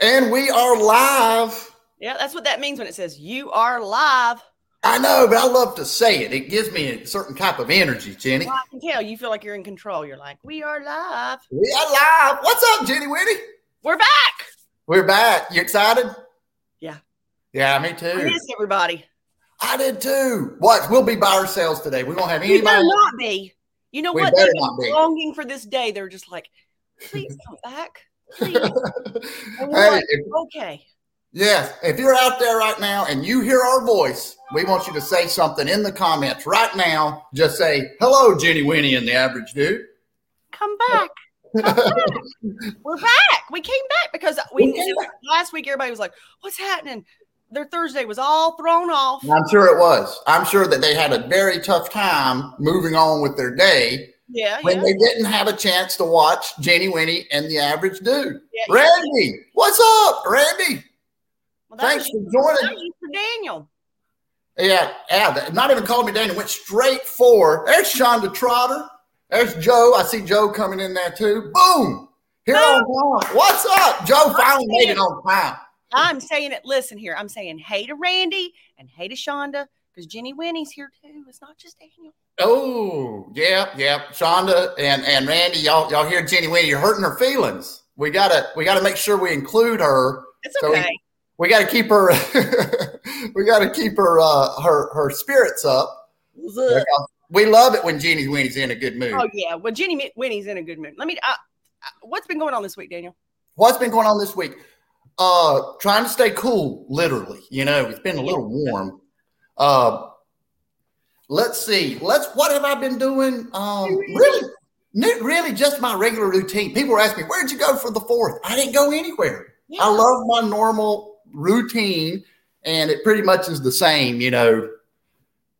And we are live. Yeah, that's what that means when it says you are live. I know, but I love to say it. It gives me a certain type of energy, Jenny. Well, I can tell you feel like you're in control. You're like, we are live. We are live. What's up, Jenny Winnie? We're back. We're back. You excited? Yeah. Yeah, me I too. miss everybody. I did too. What? We'll be by ourselves today. We won't have You better anybody. not be. You know We what? They've not be. been longing for this day. They're just like, please come back. Please. Hey, like, if, okay. yes, if you're out there right now and you hear our voice, we want you to say something in the comments right now. Just say, hello, Jenny Winnie and the average dude. Come back. We're back. We came back because we knew last week everybody was like, what's happening? Their Thursday was all thrown off. I'm sure it was. I'm sure that they had a very tough time moving on with their day Yeah, when yeah. they didn't have a chance to watch Jenny Winnie and the average dude. yeah, yeah. Randy, what's up, Randy? Well, Thanks for joining. for Daniel. Yeah, yeah. Not even calling me Daniel. Went straight for. There's Shonda Trotter. There's Joe. I see Joe coming in there too. Boom. Here on time. What's up? Joe finally made it on time. I'm saying it. Listen here. I'm saying hey to Randy and hey to Shonda because Jenny Winnie's here too. It's not just Daniel. Oh, yeah, yeah. Shonda and, and Randy, y'all y'all hear Jenny Winnie, you're hurting her feelings. We gotta we gotta make sure we include her. It's So we- okay. We gotta keep her we gotta keep her uh her her spirits up. We love it when Jenny Winnie's in a good mood. Oh yeah. Well, Jenny Winnie's in a good mood. Let me. Uh, uh, what's been going on this week, Daniel? What's been going on this week? Uh, trying to stay cool, literally. You know, it's been a little warm. Uh, let's see. Let's. What have I been doing? Um, really, really, just my regular routine. People ask me, "Where'd you go for the fourth? I didn't go anywhere. I love my normal routine, and it pretty much is the same. You know,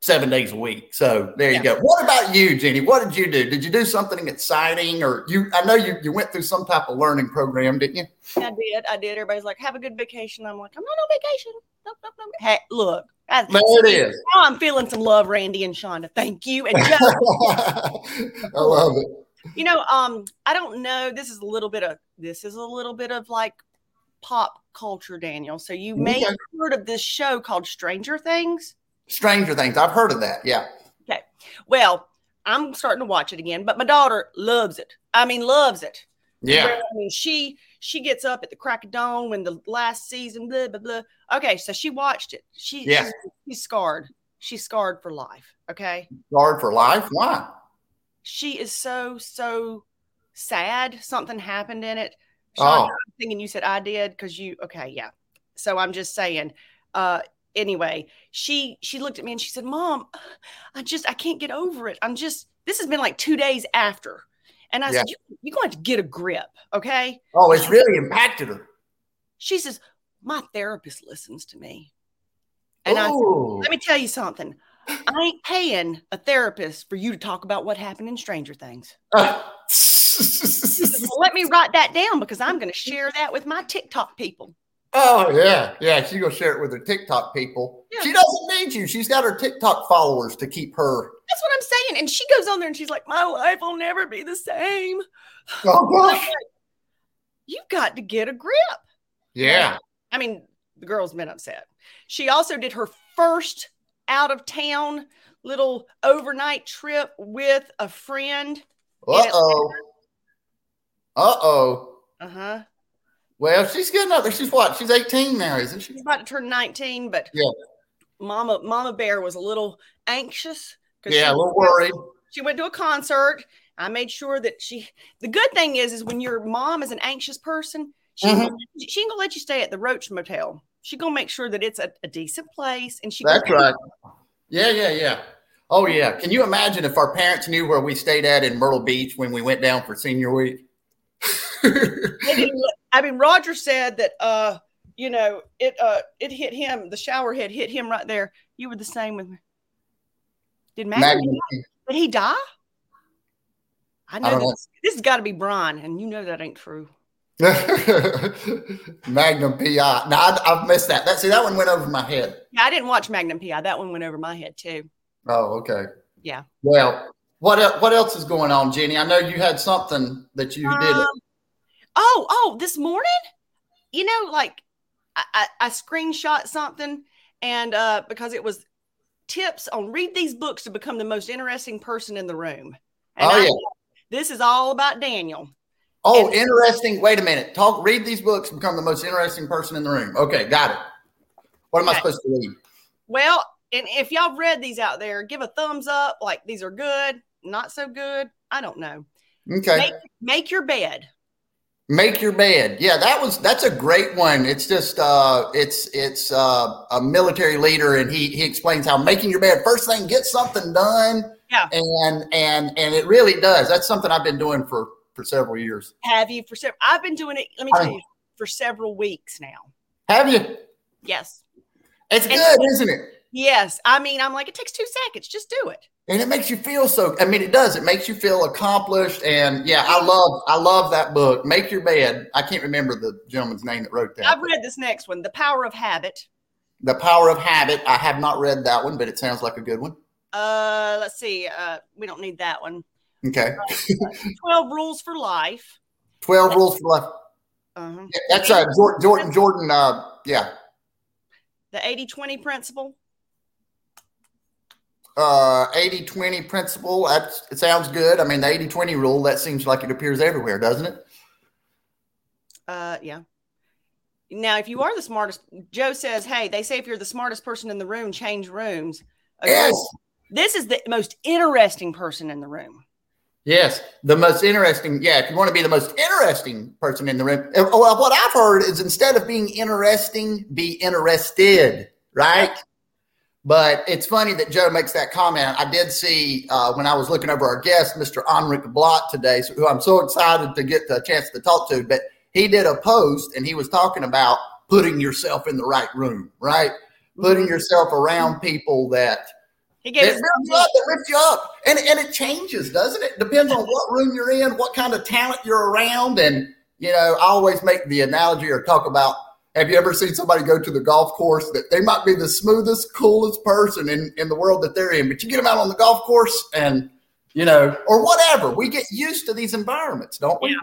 seven days a week. So there you go. What about you, Jenny? What did you do? Did you do something exciting, or you? I know you you went through some type of learning program, didn't you? I did. I did. Everybody's like, "Have a good vacation." I'm like, "I'm not on vacation." Nope, nope, nope. Hey, look. I, There it is. Now I'm feeling some love, Randy and Shonda. Thank you. And Joe, I love it. you know, um, I don't know. This is a little bit of this is a little bit of like pop culture, Daniel. So you may Okay. have heard of this show called Stranger Things. Stranger Things. I've heard of that. Yeah. Okay. Well, I'm starting to watch it again, but my daughter loves it. I mean, loves it. Yeah. I mean, she she gets up at the crack of dawn when the last season, blah blah blah. Okay, so she watched it. She Yeah. she's, she's scarred. She's scarred for life. Okay, Scarred for life. Why? she is so so sad. Something happened in it. Oh. I'm thinking you said I did because you. Okay, yeah. So I'm just saying. Uh, anyway, she she looked at me and she said, "Mom, I just I can't get over it. I'm just this has been like two days after." And I Yeah. said, you, "You're going to get a grip, okay?" Oh, it's really impacted her. She says, My therapist listens to me. And I said, let me tell you something. I ain't paying a therapist for you to talk about what happened in Stranger Things. She says, well, let me write that down because I'm going to share that with my TikTok people. Oh yeah, yeah. She's gonna share it with her TikTok people. Yeah. She doesn't need you. She's got her TikTok followers to keep her. That's what I'm saying. And she goes on there and she's like, My life will never be the same. Oh gosh. You've got to get a grip. Yeah. I mean, the girl's been upset. She also did her first out of town little overnight trip with a friend. Uh oh. Uh oh. Uh huh. Well, she's getting up there. She's what? She's 18 now, isn't she? She's about to turn 19, but Yeah. Mama Mama Bear was a little anxious Yeah, a she, little worried. she went to a concert. I made sure that she. The good thing is, is when your mom is an anxious person, she Mhm. gonna- she ain't gonna let you stay at the Roach Motel. She gonna make sure that it's a, a decent place, and she. That's right. Yeah, yeah, yeah. Oh, yeah. Can you imagine if our parents knew where we stayed at in Myrtle Beach when we went down for senior week? They didn't look- I mean, Roger said that. uh you know, it uh it hit him. The shower head hit him right there. You were the same with me. Did Magnum? Magnum, Did he die? I know know. this, this has got to be Brian, and you know that ain't true. Magnum PI. No, I, I've missed that. That see that one went over my head. Yeah, I didn't watch Magnum PI. That one went over my head too. Oh, okay. Yeah. Well, what el- what else is going on, Jenny? I know you had something that you did. Oh, oh, this morning? you know, like I, I, I screenshot something and uh, because it was tips on read these books to become the most interesting person in the room. And oh, I, yeah. This is all about Daniel. Oh, And- interesting. Wait a minute. Talk. Read these books. Become the most interesting person in the room. Okay, got it. What am I supposed to read? Well, and if y'all read these out there, give a thumbs up. Like these are good, not so good. I don't know. Okay. Make, make your bed. Make your bed. Yeah, that was that's a great one. It's just uh it's it's uh a military leader and he he explains how making your bed first thing get something done. Yeah. And and and it really does. That's something I've been doing for for several years. Have you for several? I've been doing it. Let me I- tell you, for several weeks now. Have you? Yes, It's And- good, isn't it? yes. I mean, I'm like, it takes two seconds. Just do it. And it makes you feel so I mean it does. It makes you feel accomplished and yeah, I love I love that book. Make your bed. I can't remember the gentleman's name that wrote that. I've read this next one, The Power of Habit. the Power of Habit. I have not read that one, but it sounds like a good one. Uh, let's see. Uh, we don't need that one. Okay. Twelve Rules for Life. 12 rules for life. Uh-huh. Yeah, that's uh, Jordan, Jordan, Jordan. Uh, yeah, The 80-20 principle. Uh, 80 20 principle. That's, it sounds good. I mean, the 80 20 rule, that seems like it appears everywhere, doesn't it? Uh, yeah. Now, if you are the smartest, Joe says, "Hey, they say if you're the smartest person in the room, change rooms." Okay. Yes. This is the most interesting person in the room. Yes. The most interesting. Yeah. If you want to be the most interesting person in the room, uh, well, what I've heard is instead of being interesting, be interested, right? But it's funny that Joe makes that comment. I did see uh, when I was looking over our guest, Mr. Anric Blatt today, who I'm so excited to get the chance to talk to. But he did a post and he was talking about putting yourself in the right room, right? Putting yourself around people that He it gave us builds up, it lifts you up, and and it changes, doesn't it? Depends on what room you're in, what kind of talent you're around, and you know, I always make the analogy or talk about. Have you ever seen somebody go to the golf course that they might be the smoothest, coolest person in in the world that they're in, but you get them out on the golf course and you know, or whatever. We get used to these environments, don't we? Yeah.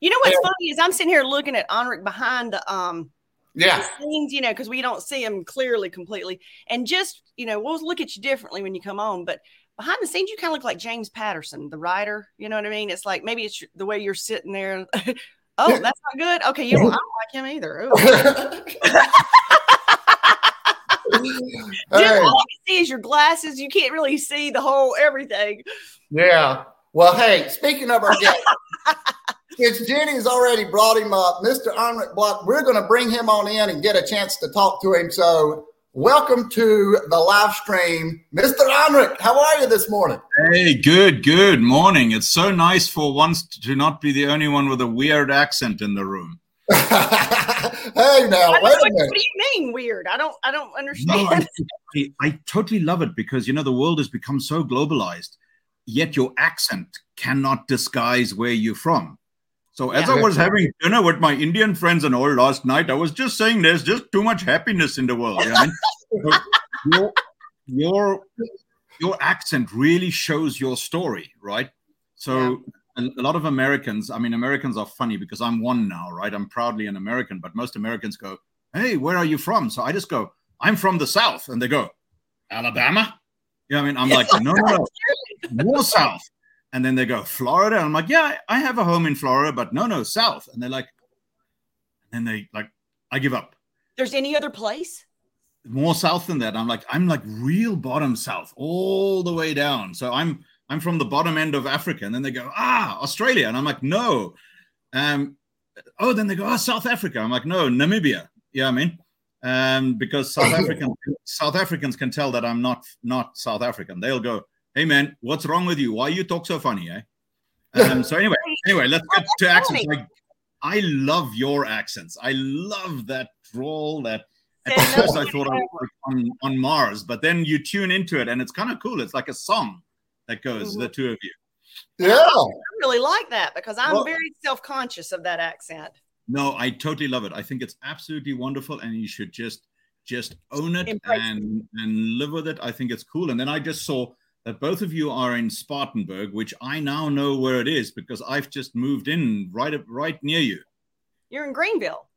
You know what's Yeah. funny is I'm sitting here looking at Anric behind the um Yeah. the scenes, you know, because we don't see him clearly completely. And just, you know, we'll look at you differently when you come on, but behind the scenes, you kind of look like James Patterson, the writer. You know what I mean? It's like maybe it's the way you're sitting there. oh, that's not good. Okay, you don't, I don't like him either. Hey. all I can see is your glasses. You can't really see the whole everything. Yeah. Well, hey, speaking of our guest, since Jenny's already brought him up, Mr. Anric Blatt, we're going to bring him on in and get a chance to talk to him. So, welcome to the live stream, Mr. Anric. How are you this morning? Hey, good, good morning. It's so nice for once to not be the only one with a weird accent in the room. hey, now, I know, wait what, a minute. what do you mean weird? I don't I don't No, understand. I, I, I totally love it because you know the world has become so globalized, yet your accent cannot disguise where you're from. So as Yeah. I was having dinner with my Indian friends and all last night, I was just saying there's just too much happiness in the world. you I mean? Your, your your accent really shows your story, right? So a, a lot of Americans, I mean, Americans are funny because I'm one now, right? I'm proudly an American, but most Americans go, "Hey, where are you from?" So I just go, "I'm from the South," and they go, "Alabama." Yeah, I mean, I'm like, no, no, no, more South. And then they go, Florida. And I'm like, yeah, I have a home in Florida, but no, no, South. And they're like, and then they like, I give up. There's any other place? More South than that. I'm like, I'm like real bottom South, all the way down. So I'm I'm from the bottom end of Africa. And then they go, ah, Australia. And I'm like, no. Um, oh, then they go, oh, South Africa. I'm like, no, Namibia. Yeah, I mean, um, because South African South Africans can tell that I'm not not South African. They'll go, "Hey man, what's wrong with you? Why you talk so funny?" Eh? Um, so anyway, anyway, let's get to accents. I, I love your accents. I love that drawl. That at Say first I thought I was on, on Mars, but then you tune into it and it's kind of cool. It's like a song that goes Mhm. the two of you. Yeah. I really like that because I'm Well- very self conscious of that accent. No, I totally love it. I think it's absolutely wonderful, and you should just just own it Embrace it. and and live with it. I think it's cool. And then I just saw that both of you are in Spartanburg, which I now know where it is because I've just moved in right up right near you. You're in Greenville.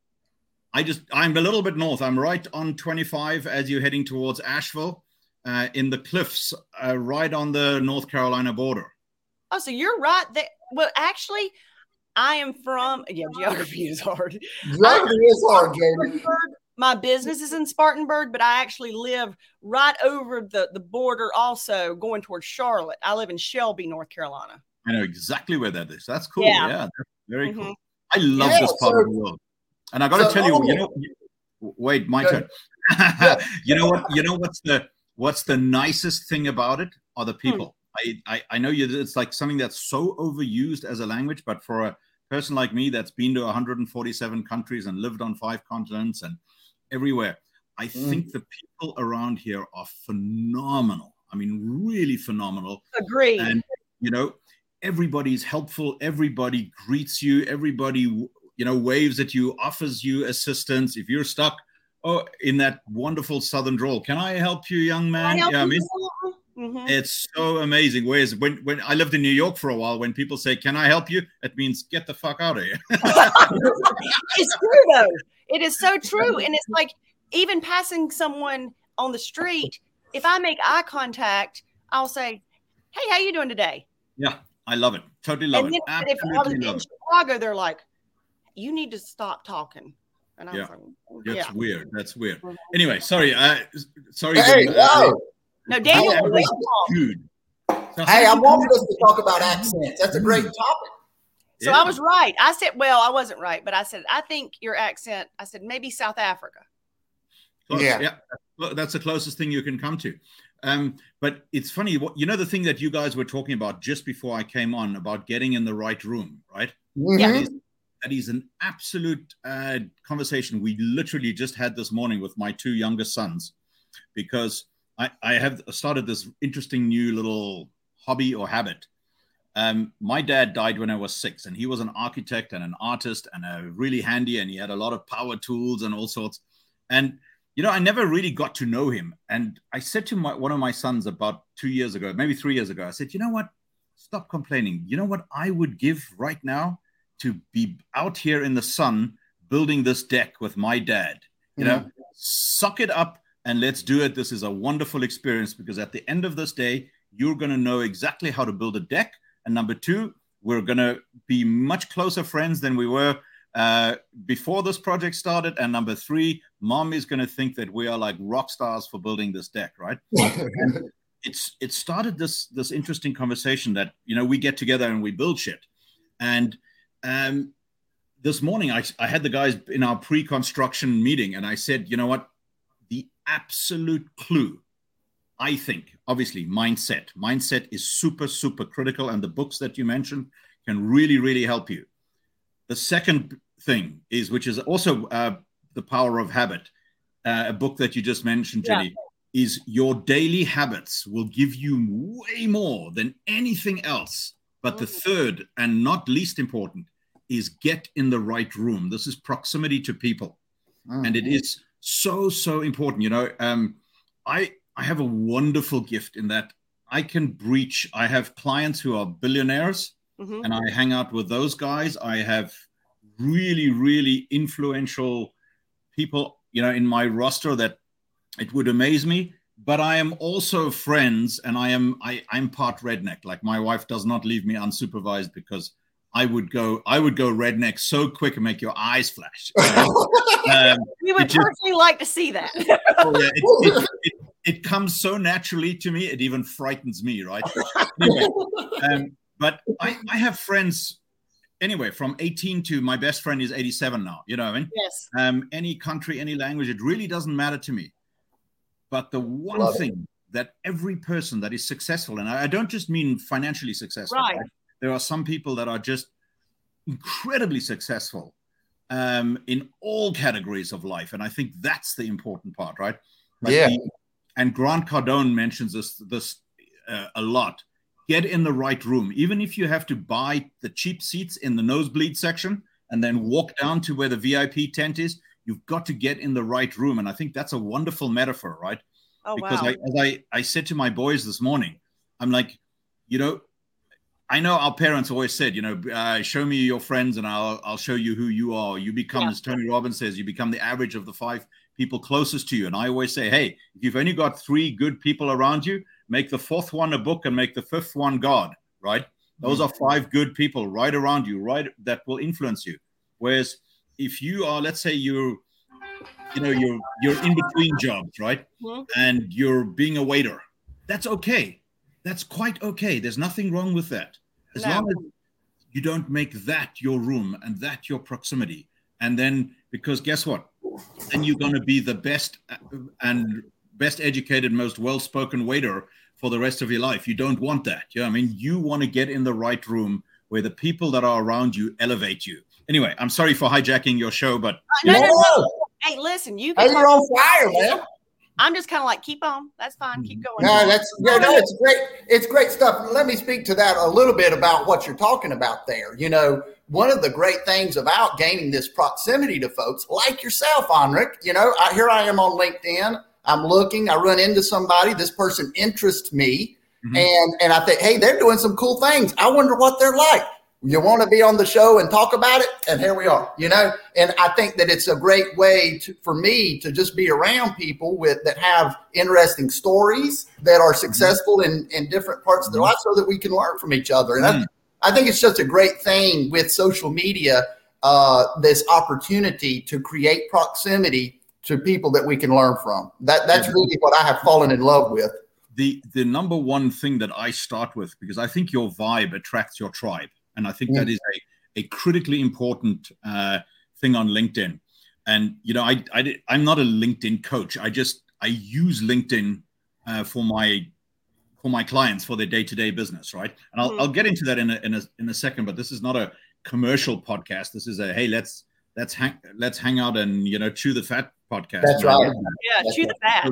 I just I'm a little bit north. I'm right on 25 as you're heading towards Asheville, uh, in the cliffs, uh, right on the North Carolina border. Oh, so you're right there. Well, actually, I am from yeah, geography is hard. Geography is hard, Jamie. My business is in Spartanburg, but I actually live right over the, the border, also going towards Charlotte. I live in Shelby, North Carolina. I know exactly where that is. That's cool. Yeah. Yeah, that's very Mhm. cool. I love Yeah, this part so- of the world. And I got to so- tell you, you know, wait, my Go turn. you know what? You know what's the what's the nicest thing about it are the people. I, I I know you. It's like something that's so overused as a language, but for a person like me that's been to 147 countries and lived on five continents and everywhere, I Mm. think the people around here are phenomenal. I mean, really phenomenal Agreed. and you know everybody's helpful everybody greets you everybody you know waves at you offers you assistance if you're stuck oh in that wonderful southern drawl can i help you young man yeah i mean Mhm. it's so amazing whereas when when i lived in new york for a while when people say can i help you it means get the fuck out of here it's true though. It is so true. And it's like even passing someone on the street, if I make eye contact, I'll say, Hey, how you doing today? yeah i love it totally love and it then if I was in love it Chicago, they're like, You need to stop talking. And I was Yeah. like, that's Yeah. weird that's weird anyway sorry uh sorry Hey, Jim, uh. No, Daniel, Hey, please hey, talk. dude Hey, I did you wanted us to talk about accents. That's a great topic. So Yeah. I was right. I said, well, I wasn't right, but I said, I think your accent, I said, maybe South Africa. Close, Yeah. yeah, Well, that's the closest thing you can come to. Um, but it's funny, what you know, the thing that you guys were talking about just before I came on about getting in the right room, right? Mhm. Yeah. That is, that is an absolute uh, conversation we literally just had this morning with my two youngest sons, because I, I have started this interesting new little hobby or habit. Um, my dad died when I was six, and he was an architect and an artist and a really handy, and he had a lot of power tools and all sorts. And you know, I never really got to know him. And I said to my, one of my sons about two years ago, maybe three years ago, I said, you know what? Stop complaining. You know what I would give right now to be out here in the sun building this deck with my dad. You know, suck it up and let's do it. This is a wonderful experience because at the end of this day, you're going to know exactly how to build a deck. And number two, we're going to be much closer friends than we were uh, before this project started. And number three, mom is going to think that we are like rock stars for building this deck, right? it's it started this this interesting conversation that you know we get together and we build shit and um this morning I, I had the guys in our pre-construction meeting and i said you know what the absolute clue i think obviously mindset mindset is super super critical and the books that you mentioned can really really help you the second thing is which is also uh, the power of habit uh, a book that you just mentioned Yeah. jenny is your daily habits will give you way more than anything else. But the Mhm. third and not least important is get in the right room. This is proximity to people. Mm. And it is so, so important. You know, um, I I have a wonderful gift in that I can breach. I have clients who are billionaires Mhm. and I hang out with those guys. I have really, really influential people, you know, in my roster that it would amaze me. But I am also friends, and I am I, I'm part redneck. Like my wife does not leave me unsupervised because I would go I would go redneck so quick and make your eyes flash. um, We would It just- personally like to see that. oh, yeah, it, it, it, it comes so naturally to me, it even frightens me, right? Anyway, um, but I, I have friends anyway from 18 to my best friend is 87 now. You know what I mean? yes. Um, any country, any language, it really doesn't matter to me. But the one Love it. thing that every person that is successful, and I, I don't just mean financially successful, Right. there are some people that are just incredibly successful um, in all categories of life. And I think that's the important part, right? Like Yeah. the- and Grant Cardone mentions this this uh, a lot. Get in the right room, even if you have to buy the cheap seats in the nosebleed section and then walk down to where the VIP tent is. You've got to get in the right room, and I think that's a wonderful metaphor, right? Oh, because wow. I, as I, I said to my boys this morning, I'm like, you know, I know our parents always said, you know, uh, show me your friends and I'll I'll show you who you are. You become, yeah. as Tony Robbins says, you become the average of the five people closest to you. And I always say, hey, if you've only got three good people around you, make the fourth one a book and make the fifth one God. Right? Those are five good people right around you, right? That will influence you. Whereas if you are, let's say you're, you know, you're you're in between jobs, right? Mm-hmm. And you're being a waiter, that's okay that's quite okay. There's nothing wrong with that. As no. long as you don't make that your room and that your proximity. And then, because guess what? Then you're going to be the best uh, and best educated, most well spoken waiter for the rest of your life. You don't want that. Yeah. I mean, you want to get in the right room where the people that are around you elevate you. Anyway, I'm sorry for hijacking your show, but. Uh, no, no, no. Hey, listen, you. Hey, you're on fire, man. I'm just kind of like, keep on. That's fine. Keep mm-hmm. going. No, that's yeah, no, it's great. It's great stuff. Let me speak to that a little bit about what you're talking about there. You know, one of the great things about gaining this proximity to folks like yourself, Anric, you know, I, here I am on LinkedIn. I'm looking, I run into somebody, this person interests me. Mm-hmm. And and I think, hey, they're doing some cool things. I wonder what they're like you want to be on the show and talk about it and here we are you know and i think that it's a great way to, for me to just be around people with that have interesting stories that are successful in in different parts of their life so that we can learn from each other and mm. I, think it's just a great thing with social media uh, this opportunity to create proximity to people that we can learn from that that's really what i have fallen in love with the the number one thing that i start with because i think your vibe attracts your tribe and I think that is a, a critically important uh, thing on LinkedIn. And, you know, I, I, I'm not a LinkedIn coach. I just, I use LinkedIn uh, for my for my clients for their day-to-day business right? And I'll, mm. I'll get into that in a, in a in a second but this is not a commercial podcast. This is a hey let's let's hang let's hang out and you know chew the fat podcast. That's right. yeah. That's chew the fat.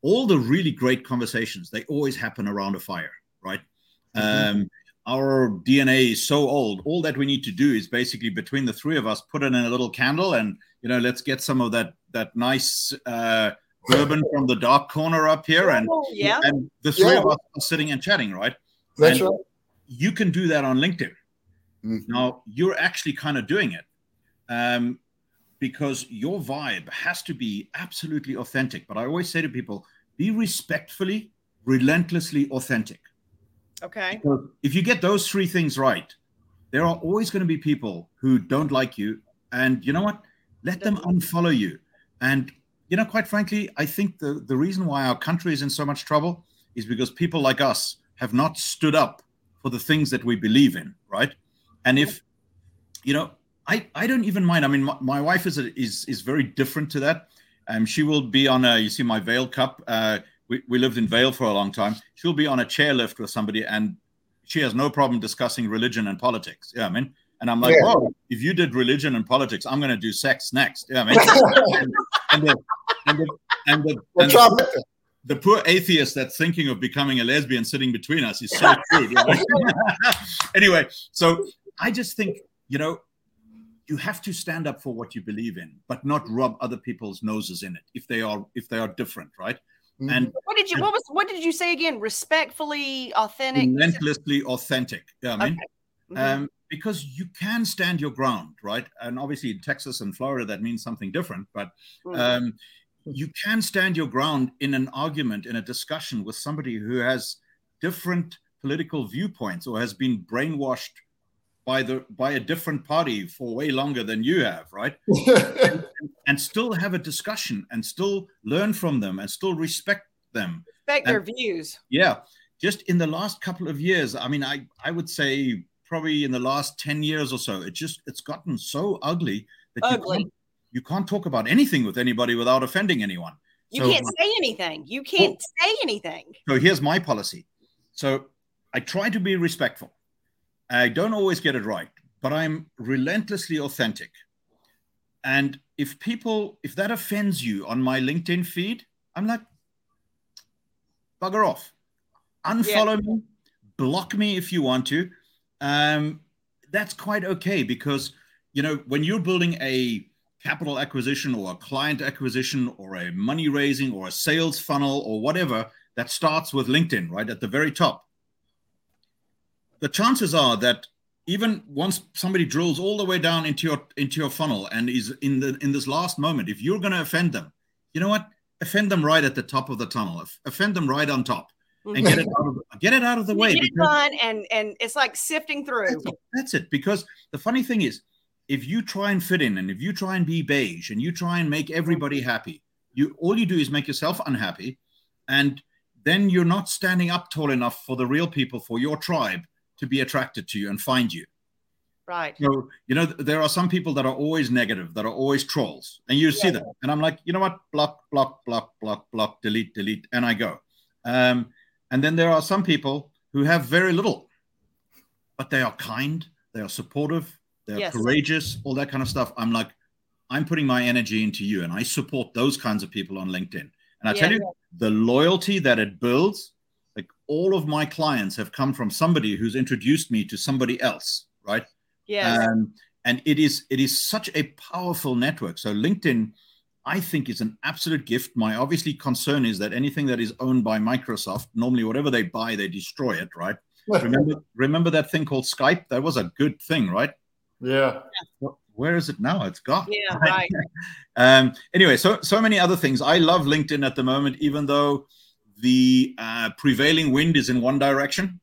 All the really great conversations they always happen around a fire right? Mm-hmm. um our DNA is so old. All that we need to do is basically between the three of us put it in a little candle, and you know, let's get some of that that nice uh, bourbon from the dark corner up here, and oh, yeah, and the three yeah. of us are sitting and chatting, right? That's and right. You can do that on LinkedIn. Mm-hmm. Now you're actually kind of doing it. Um, because your vibe has to be absolutely authentic. But I always say to people, be respectfully, relentlessly authentic Okay. Because if you get those three things right, there are always going to be people who don't like you. And you know what? Let them unfollow you. And, you know, quite frankly, I think the, the reason why our country is in so much trouble is because people like us have not stood up for the things that we believe in, right? And if, you know, I, I don't even mind. I mean, my, my wife is, a, is is very different to that. Um, she will be on a, you see my Vail cup. Uh, we, we lived in Vail for a long time. She'll be on a chairlift with somebody and she has no problem discussing religion and politics. Yeah, I mean, and I'm like, yeah. if you did religion and politics, I'm going to do sex next. Yeah, I mean, and, and, and, the, and, the, and the, the, poor atheist that's thinking of becoming a lesbian sitting between us is so crude. anyway, so I just think, you know, you have to stand up for what you believe in, but not rub other people's noses in it if they are if they are different, right? Mm-hmm. And what did you what was what did you say again? Respectfully authentic, relentlessly authentic. Yeah, I mean, okay. mm-hmm. um, because you can stand your ground, right? And obviously in Texas and Florida that means something different, but mm-hmm. um, you can stand your ground in an argument, in a discussion with somebody who has different political viewpoints or has been brainwashed by the by a different party for way longer than you have, right? and, and, still have a discussion and still learn from them and still respect them. Respect and, their views. Yeah. Just in the last couple of years, I mean, I I would say probably in the last 10 years or so, it just it's gotten so ugly that ugly. you can't you can't talk about anything with anybody without offending anyone. You so, can't say anything. You can't well, say anything. So here's my policy. So I try to be respectful. I don't always get it right, but I'm relentlessly authentic. And if people, if that offends you on my LinkedIn feed, I'm like, bugger off. Unfollow yeah. me, block me if you want to. Um, that's quite okay because, you know, when you're building a capital acquisition or a client acquisition or a money raising or a sales funnel or whatever, that starts with LinkedIn, right? At the very top the chances are that even once somebody drills all the way down into your into your funnel and is in the in this last moment, if you're going to offend them, you know what? Offend them right at the top of the tunnel. Offend them right on top, and get it out of get it out of the way. Get it done, and and it's like sifting through. That's it, that's it. Because the funny thing is, if you try and fit in, and if you try and be beige, and you try and make everybody happy, you all you do is make yourself unhappy, and then you're not standing up tall enough for the real people, for your tribe to be attracted to you and find you. Right. So, you know, there are some people that are always negative, that are always trolls, and you see them. And I'm like, you know what? Block, block, block, block, block, delete, delete, and I go. Um, and then there are some people who have very little, but they are kind, they are supportive, they're yes. courageous, all that kind of stuff. I'm like, I'm putting my energy into you, and I support those kinds of people on LinkedIn. And I yeah, tell you, yeah. the loyalty that it builds, like all of my clients have come from somebody who's introduced me to somebody else, right? Yeah. Um, and it is it is such a powerful network. So LinkedIn, I think, is an absolute gift. My obviously concern is that anything that is owned by Microsoft, normally whatever they buy, they destroy it, right? remember remember that thing called Skype? That was a good thing, right? Yeah. Where is it now? It's gone. Yeah, right. um, anyway, so so many other things. I love LinkedIn at the moment, even though the uh, prevailing wind is in one direction.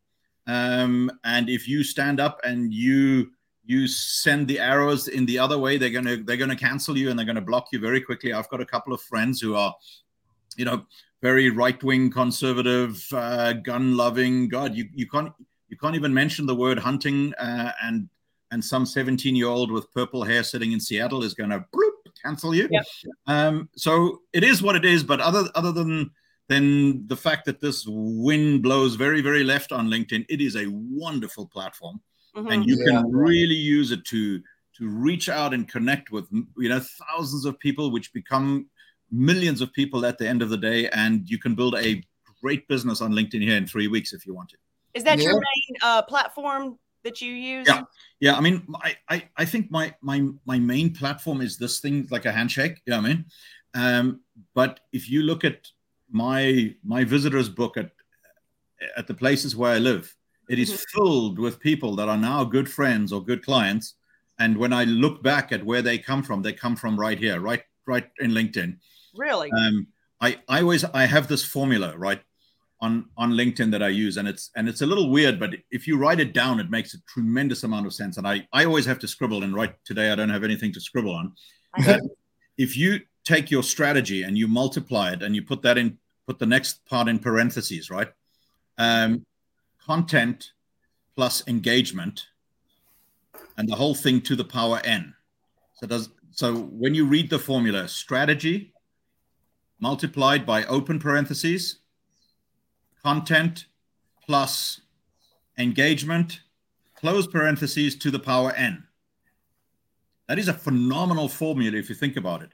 Um, and if you stand up and you you send the arrows in the other way, they're gonna they're gonna cancel you and they're gonna block you very quickly. I've got a couple of friends who are, you know, very right wing conservative, uh, gun loving. God, you you can't you can't even mention the word hunting uh, and and some 17 year old with purple hair sitting in Seattle is going to cancel you. Yep. Um, so it is what it is. But other other than than the fact that this wind blows very very left on LinkedIn, it is a wonderful platform, mm-hmm. and you yeah. can really use it to to reach out and connect with you know thousands of people, which become millions of people at the end of the day, and you can build a great business on LinkedIn here in three weeks if you want to. Is that yeah. your main uh, platform that you use? Yeah, yeah. I mean, I, I, I think my my my main platform is this thing like a handshake. You know what I mean? Um, but if you look at my my visitors book at at the places where I live, it is mm-hmm. filled with people that are now good friends or good clients. And when I look back at where they come from, they come from right here, right right in LinkedIn. Really? Um, I, I always I have this formula, right? On on LinkedIn that I use, and it's and it's a little weird, but if you write it down, it makes a tremendous amount of sense. And I I always have to scribble and write. Today I don't have anything to scribble on. If you take your strategy and you multiply it and you put that in, put the next part in parentheses, right? Um, content plus engagement, and the whole thing to the power n. So does so when you read the formula, strategy multiplied by open parentheses content plus engagement, close parentheses to the power n. That is a phenomenal formula if you think about it,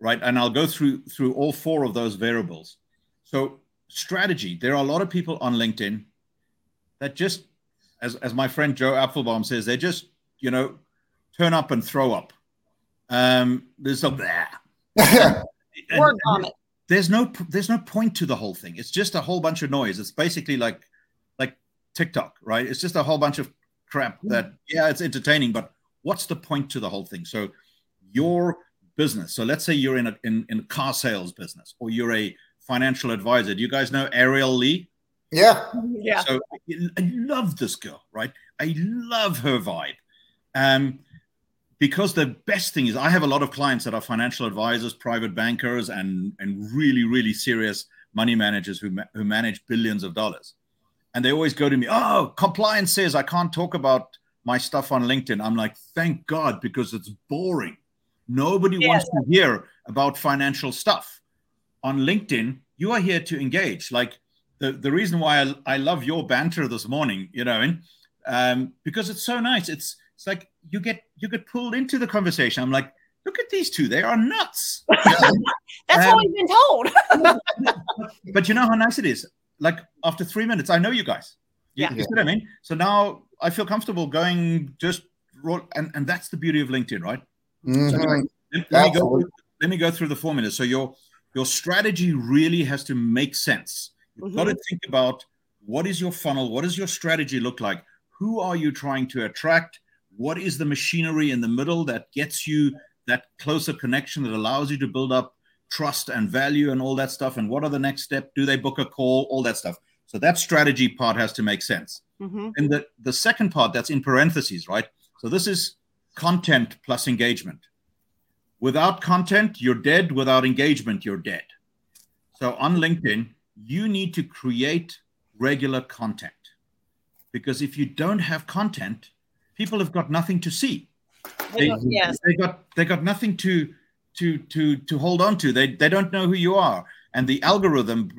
right? And I'll go through through all four of those variables. So strategy, there are a lot of people on LinkedIn that just, as, as my friend Joe Apfelbaum says, they just, you know, turn up and throw up. Um, there's a blah. Word vomit there's no there's no point to the whole thing. It's just a whole bunch of noise. It's basically like like TikTok, right? It's just a whole bunch of crap that yeah, it's entertaining, but what's the point to the whole thing? So your business. So let's say you're in a in, in a car sales business or you're a financial advisor. Do you guys know Ariel Lee? Yeah. Yeah. So I love this girl, right? I love her vibe. Um, because the best thing is I have a lot of clients that are financial advisors, private bankers, and and really really serious money managers who who manage billions of dollars, and they always go to me, "Oh, compliance says I can't talk about my stuff on LinkedIn." I'm like, "Thank God," because it's boring. Nobody yeah. wants to hear about financial stuff on LinkedIn. You are here to engage. Like the the reason why I, I love your banter this morning, you know, and um, because it's so nice. It's it's like you get you get pulled into the conversation. I'm like, look at these two; they are nuts. That's um, what we've been told. but you know how nice it is. Like after three minutes, I know you guys. You, yeah. You see what I mean? So now I feel comfortable going just roll, and and that's the beauty of LinkedIn, right? Mm-hmm. So let, let me go. Let me go through the formula. So your your strategy really has to make sense. You've mm-hmm. got to think about what is your funnel, what does your strategy look like, who are you trying to attract? What is the machinery in the middle that gets you that closer connection that allows you to build up trust and value and all that stuff? And what are the next step? Do they book a call? All that stuff. So that strategy part has to make sense. Mhm. And the, the second part that's in parentheses, right? So this is content plus engagement. Without content, you're dead. Without engagement, you're dead. So on LinkedIn, you need to create regular content because if you don't have content, people have got nothing to see. They, Yes. they got they got nothing to to to to hold on to. They they don't know who you are, and the algorithm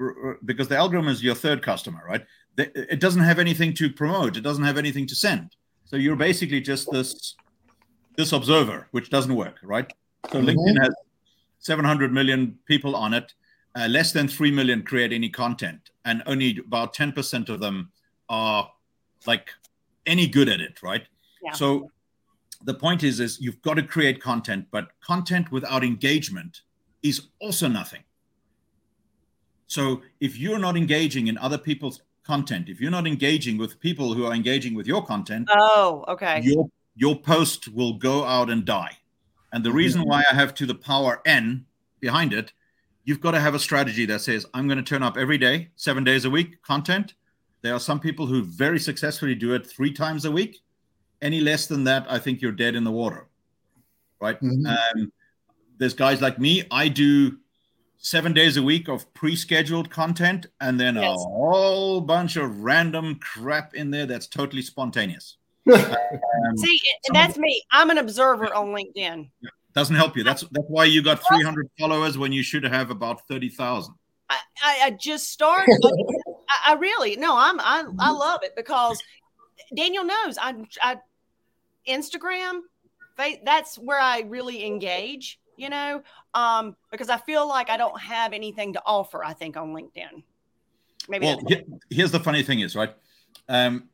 because the algorithm is your third customer, right? They- It doesn't have anything to promote. It doesn't have anything to send. So you're basically just this this observer, which doesn't work, right? So Mhm. LinkedIn has 700 million people on it. Uh, less than 3 million create any content, and only about 10% of them are like any good at it, right? Yeah. So the point is, is you've got to create content, but content without engagement is also nothing. So if you're not engaging in other people's content, if you're not engaging with people who are engaging with your content, Oh, okay. your your post will go out and die. And the reason mm-hmm. why I have to the power n behind it, you've got to have a strategy that says I'm going to turn up every day, 7 days a week content. There are some people who very successfully do it 3 times a week. Any less than that, I think you're dead in the water. Right? Mhm. Um, there's guys like me, I do 7 days a week of pre-scheduled content and then a whole bunch of random crap in there that's totally spontaneous. Um, See, that's me. I'm an observer on LinkedIn. doesn't help you. That's that's why you got 300 followers when you should have about 30,000. I, I, I just started. I, I really no. I'm I, I love it because Daniel knows I I Instagram. That's where I really engage. You know, um, because I feel like I don't have anything to offer. I think on LinkedIn. Maybe Well, that's- here's the funny thing is, right? Um,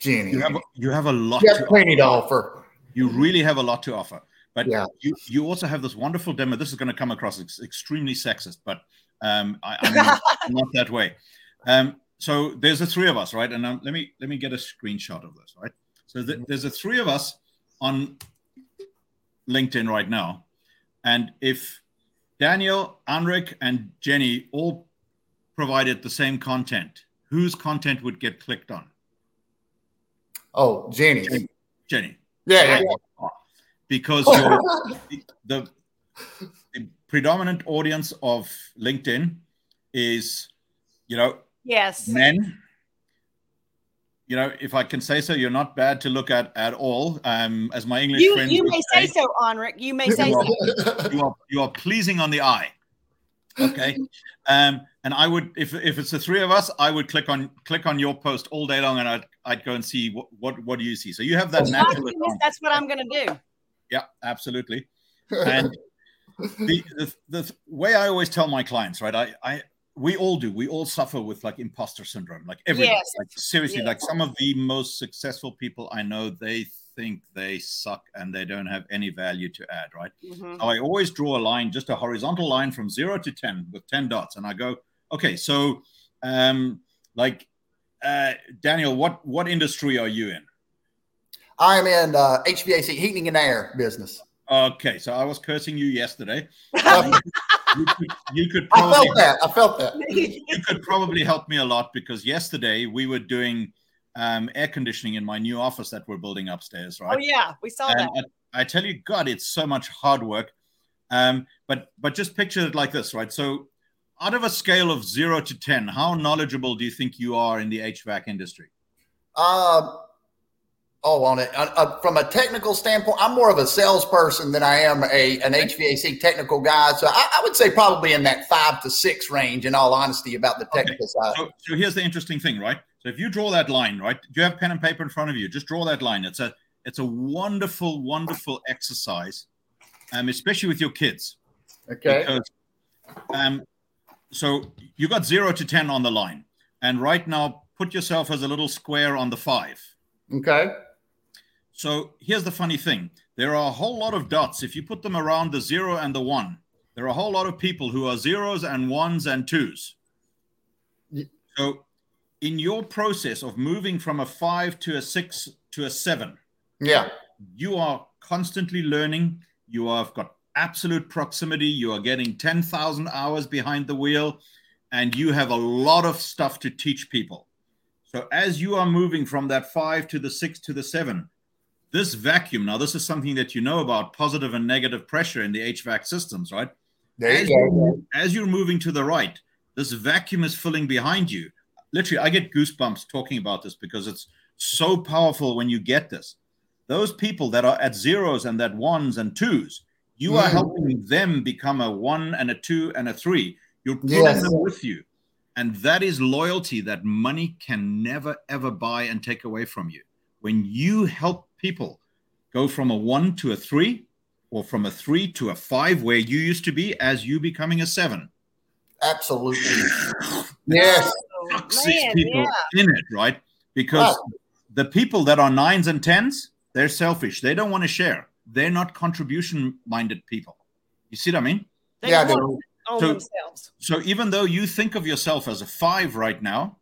Jenny. you have you have a lot You to have plenty to offer. you really have a lot to offer. But Yeah. you you also have this wonderful demo. This is going to come across ex- extremely sexist, but um, I, I'm not, not that way. Um, so there's the three of us, right? And um, let me let me get a screenshot of this, right? So th- there's the three of us on LinkedIn right now, and if Daniel, Anric, and Jenny all provided the same content, whose content would get clicked on? Oh, Jenny. Jenny. Jenny. Yeah, yeah. because oh. you're, the, the predominant audience of LinkedIn is, you know, yes. men. You know, if I can say so, you're not bad to look at at all. Um, as my English You friends you may say so, Anric. You may say so. you are you are pleasing on the eye. Okay, um, and I would if if it's the three of us, I would click on click on your post all day long, and I'd I'd go and see what what what do you see. So you have that Oh, natural. That's what I'm going to do. Yeah, absolutely. and the, the the way I always tell my clients, right? I I we all do. We all suffer with like imposter syndrome. Like everybody. Yes. Like seriously, Yes. like some of the most successful people I know, they think they suck and they don't have any value to add, right? Mhm. So I always draw a line, just a horizontal line from zero to ten with ten dots, and I go, okay, so um, like uh, Daniel, what what industry are you in? I'm in uh, HVAC, heating and air business. Okay, so I was cursing you yesterday. I You could, you could probably felt that. I felt that. you could probably help me a lot because yesterday we were doing um, air conditioning in my new office that we're building upstairs, right? oh yeah, we saw And that. I, I tell you, God, it's so much hard work. Um, but but just picture it like this, right? So, out of a scale of zero to ten, how knowledgeable do you think you are in the HVAC industry? Um, oh, on it uh, uh, from a technical standpoint, I'm more of a salesperson than I am a an HVAC technical guy. So I, I would say probably in that five to six range. In all honesty, about the technical side. So, so here's the interesting thing, right? So if you draw that line, right? Do you have pen and paper in front of you? Just draw that line. It's a it's a wonderful, wonderful exercise, um, especially with your kids. Okay. Because, um, so you got zero to 10 on the line. And right now, put yourself as a little square on the five. Okay. So here's the funny thing there are a whole lot of dots. If you put them around the zero and the one, there are a whole lot of people who are zeros and ones and twos. So in your process of moving from a five to a six to a seven, Yeah. you are constantly learning. You have got absolute proximity. You are getting 10,000 hours behind the wheel, and you have a lot of stuff to teach people. So, as you are moving from that five to the six to the seven, this vacuum now, this is something that you know about positive and negative pressure in the HVAC systems, right? There as, you go. as you're moving to the right, this vacuum is filling behind you. Literally, I get goosebumps talking about this because it's so powerful when you get this. Those people that are at zeros and that ones and twos, you are Mm. helping them become a one and a two and a three. You're pulling Yes. them with you. And that is loyalty that money can never, ever buy and take away from you. When you help people go from a one to a three, or from a three to a five, where you used to be, as you becoming a seven. Absolutely. Yes. Oh, man, people yeah. in it, right? Because Right. the people that are nines and tens, they're selfish. They don't want to share. They're not contribution minded people. You see what I mean? They Yeah. they- it So- themselves. So even though you think of yourself as a five right now,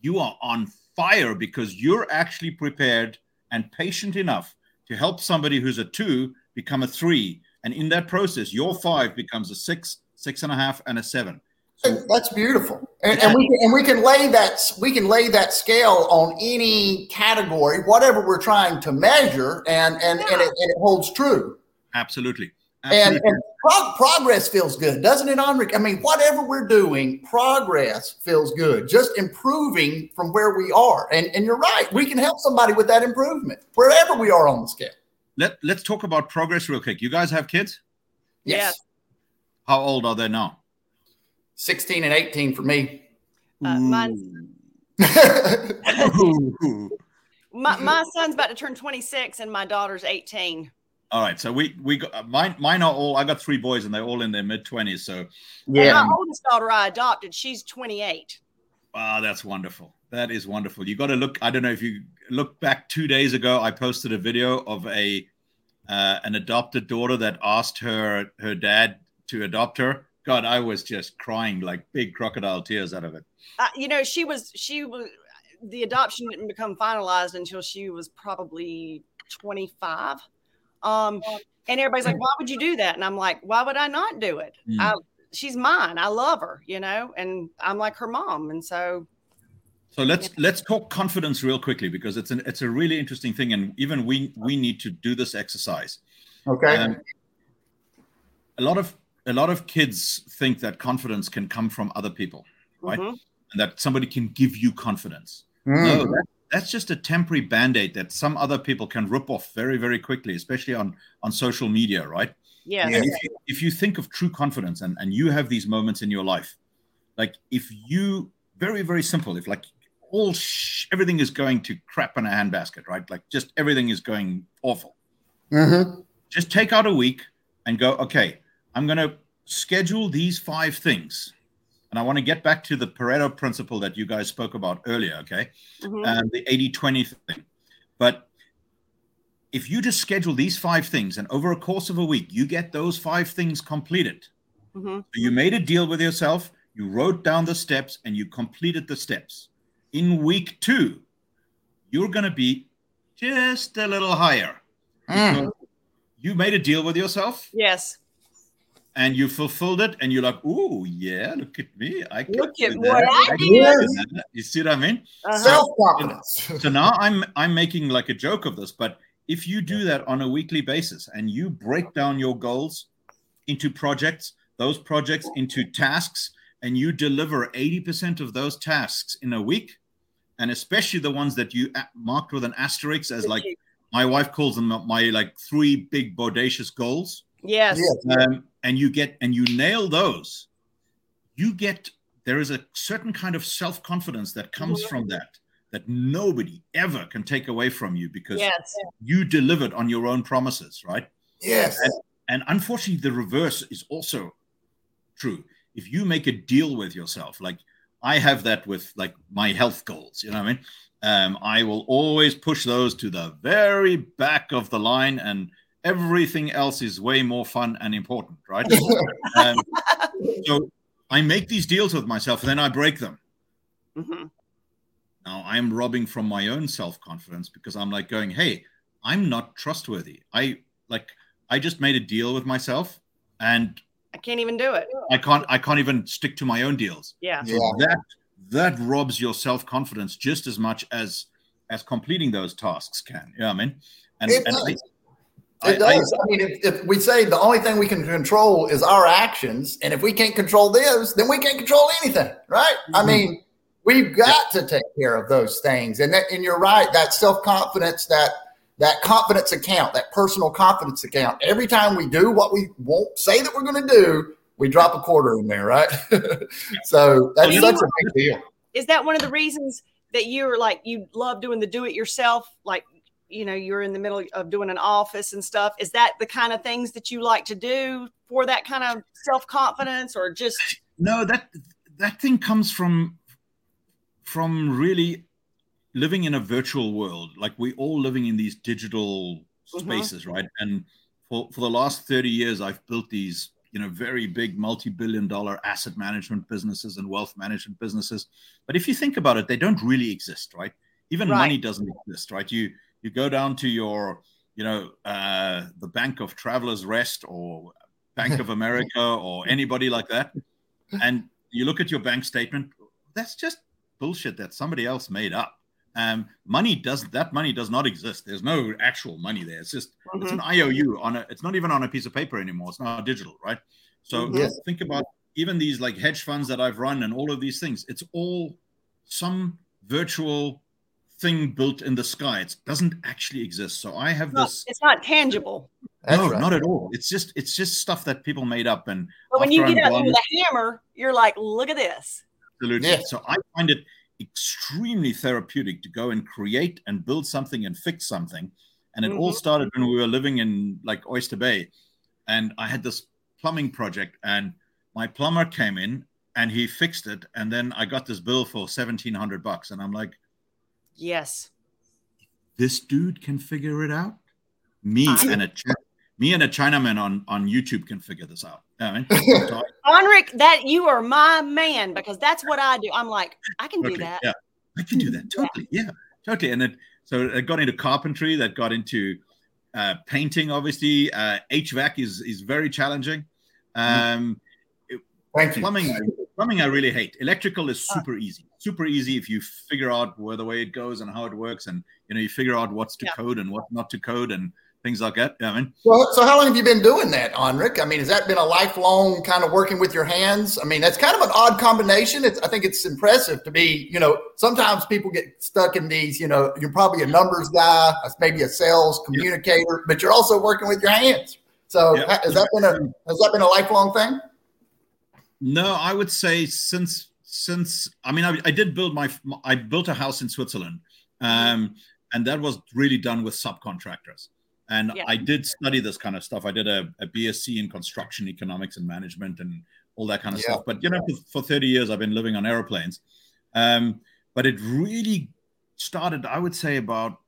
you are on fire because you're actually prepared and patient enough to help somebody who's a two become a three. And in that process, your five becomes a six, six and a half, and a seven. So That's beautiful, and, and we can, and we can lay that we can lay that scale on any category, whatever we're trying to measure, and and, and, it, and it holds true. absolutely. And, Absolutely. and prog- progress feels good, doesn't it, Anric? I mean, whatever we're doing, progress feels good. Just improving from where we are, and and you're right. We can help somebody with that improvement wherever we are on the scale. Let, let's talk about progress real quick. You guys have kids? Yes, How old are they now? sixteen and eighteen for me. Uh, mine's- My, my son's about to turn 26 and my daughter's 18. All right, so we we got uh, mine. Mine are all. I got three boys, and they're all in their mid twenties. So, And yeah, my oldest daughter I adopted, she's 28. Wow, that's wonderful. That is wonderful. You got to look. I don't know if you look back two days ago. I posted a video of a uh, an adopted daughter that asked her her dad to adopt her. God, I was just crying like big crocodile tears out of it. Uh, you know, she was, she was, the adoption didn't become finalized until she was probably 25. Um, and everybody's like, why would you do that? And I'm like, why would I not do it? Mm. I, she's mine. I love her, you know, and I'm like her mom. And so, So let's let's talk confidence real quickly because it's an it's a really interesting thing, and even we we need to do this exercise. okay. Um, a lot of a lot of kids think that confidence can come from other people, right? mhm. And that somebody can give you confidence. Mm. No, that, that's just a temporary band-aid that some other people can rip off very, very quickly, especially on on social media, right? yes. Yeah. And if you, if you think of true confidence and, and you have these moments in your life, like if you very, very simple, if like all sh- everything is going to crap in a handbasket, right? Like just everything is going awful. Mhm. Just take out a week and go, okay, I'm going to schedule these five things. And I want to get back to the Pareto principle that you guys spoke about earlier, okay? Mhm. and the 80 20 thing. But if you just schedule these five things and over a course of a week, you get those five things completed. Mhm. You made a deal with yourself, you wrote down the steps, and you completed the steps. In week two, you're going to be just a little higher. Mm. You made a deal with yourself Yes. And you fulfilled it, and you're like, "Oh yeah, look at me! I can Look do at that. what I can did." You see what I mean? Uh-huh. Self confidence. so now I'm I'm making like a joke of this, but if you do that on a weekly basis and you break down your goals into projects, those projects into tasks, and you deliver 80% of those tasks in a week, and especially the ones that you marked with an asterisk as like my wife calls them my like three big bodacious goals, Yes. Yes. um, and you get and you nail those, you get there is a certain kind of self confidence that comes Mhm. from that that nobody ever can take away from you because Yes. you delivered on your own promises, right? Yes. And unfortunately, the reverse is also true. If you make a deal with yourself, like I have that with like my health goals, you know what I mean? Um, I will always push those to the very back of the line, and everything else is way more fun and important, right? um, so I make these deals with myself, and then I break them. Mhm. now I'm robbing from my own self confidence because I'm like going, hey, I'm not trustworthy. I like I just made a deal with myself and I can't even do it. I can't I can't even stick to my own deals. Yeah. So that that robs your self confidence just as much as as completing those tasks can. Yeah, I mean, and, It and. I, It I- does. I, mean, if, if we say the only thing we can control is our actions, and if we can't control those, then we can't control anything, right? I Mhm. mean, we've got to take care of those things, and that, and you're right. That self confidence, that that confidence account, that personal confidence account. Every time we do what we won't say that we're going to do, we drop a quarter in there, right? so that's such a big deal. Is that one of the reasons that you're like you love doing the do it yourself? Like, you know, you're in the middle of doing an office and stuff. Is that the kind of things that you like to do for that kind of self confidence or just no that that thing comes from from really living in a virtual world like we're all living in these digital Mhm. spaces right and for for the last 30 years i've built these you know very big multi-billion dollar asset management businesses and wealth management businesses but if you think about it they don't really exist right even Right. money doesn't exist right you you go down to your you know uh the bank of travelers rest or bank of america or anybody like that and you look at your bank statement that's just bullshit that somebody else made up um money does that money does not exist there's no actual money there it's just it's Mhm. an iou on a it's not even on a piece of paper anymore it's not digital right so Mhm. Yes. think about even these like hedge funds that i've run and all of these things it's all some virtual thing built in the sky it doesn't actually exist so i have No, this it's not tangible? That's no right. not at all it's just it's just stuff that people made up and But when you get I'm out there gone- with a hammer, you're like, look at this. Absolutely. Yeah. So I find it extremely therapeutic to go and create and build something and fix something. And it all Mhm. started when we were living in like Oyster Bay. And I had this plumbing project, and my plumber came in and he fixed it. And then I got this bill for 1700 bucks. And I'm like, Yes. this dude can figure it out. Me I- and a Chi- me and a Chinaman on, on YouTube can figure this out. Yeah, I mean, so that you are my man because that's what I do. I'm like, I can do that. Yeah, I can do that totally. Yeah, totally. And then so it got into carpentry. That got into uh, painting. Obviously, uh, HVAC is is very challenging. Um, Thank you. plumbing, plumbing, I really hate. Electrical is Uh. super easy. Super easy if you figure out where the way it goes and how it works, and you know you figure out what's to Yeah. code and what not to code and things like that. Yeah, I mean, Well, so how long have you been doing that, Anric? I mean, has that been a lifelong kind of working with your hands? I mean, that's kind of an odd combination. It's, I think it's impressive to be, you know, sometimes people get stuck in these, you know, you're probably a numbers guy, maybe a sales communicator, but you're also working with your hands. So Yeah. has that been a, has that been a lifelong thing? No, I would say since since I mean I, I did build my I built a house in Switzerland, um, and that was really done with subcontractors. And Yeah. I did study this kind of stuff. I did a, a BSc in construction economics and management and all that kind of Yeah. stuff. But you know, for, for 30 years I've been living on airplanes. Um, but it really started, I would say, about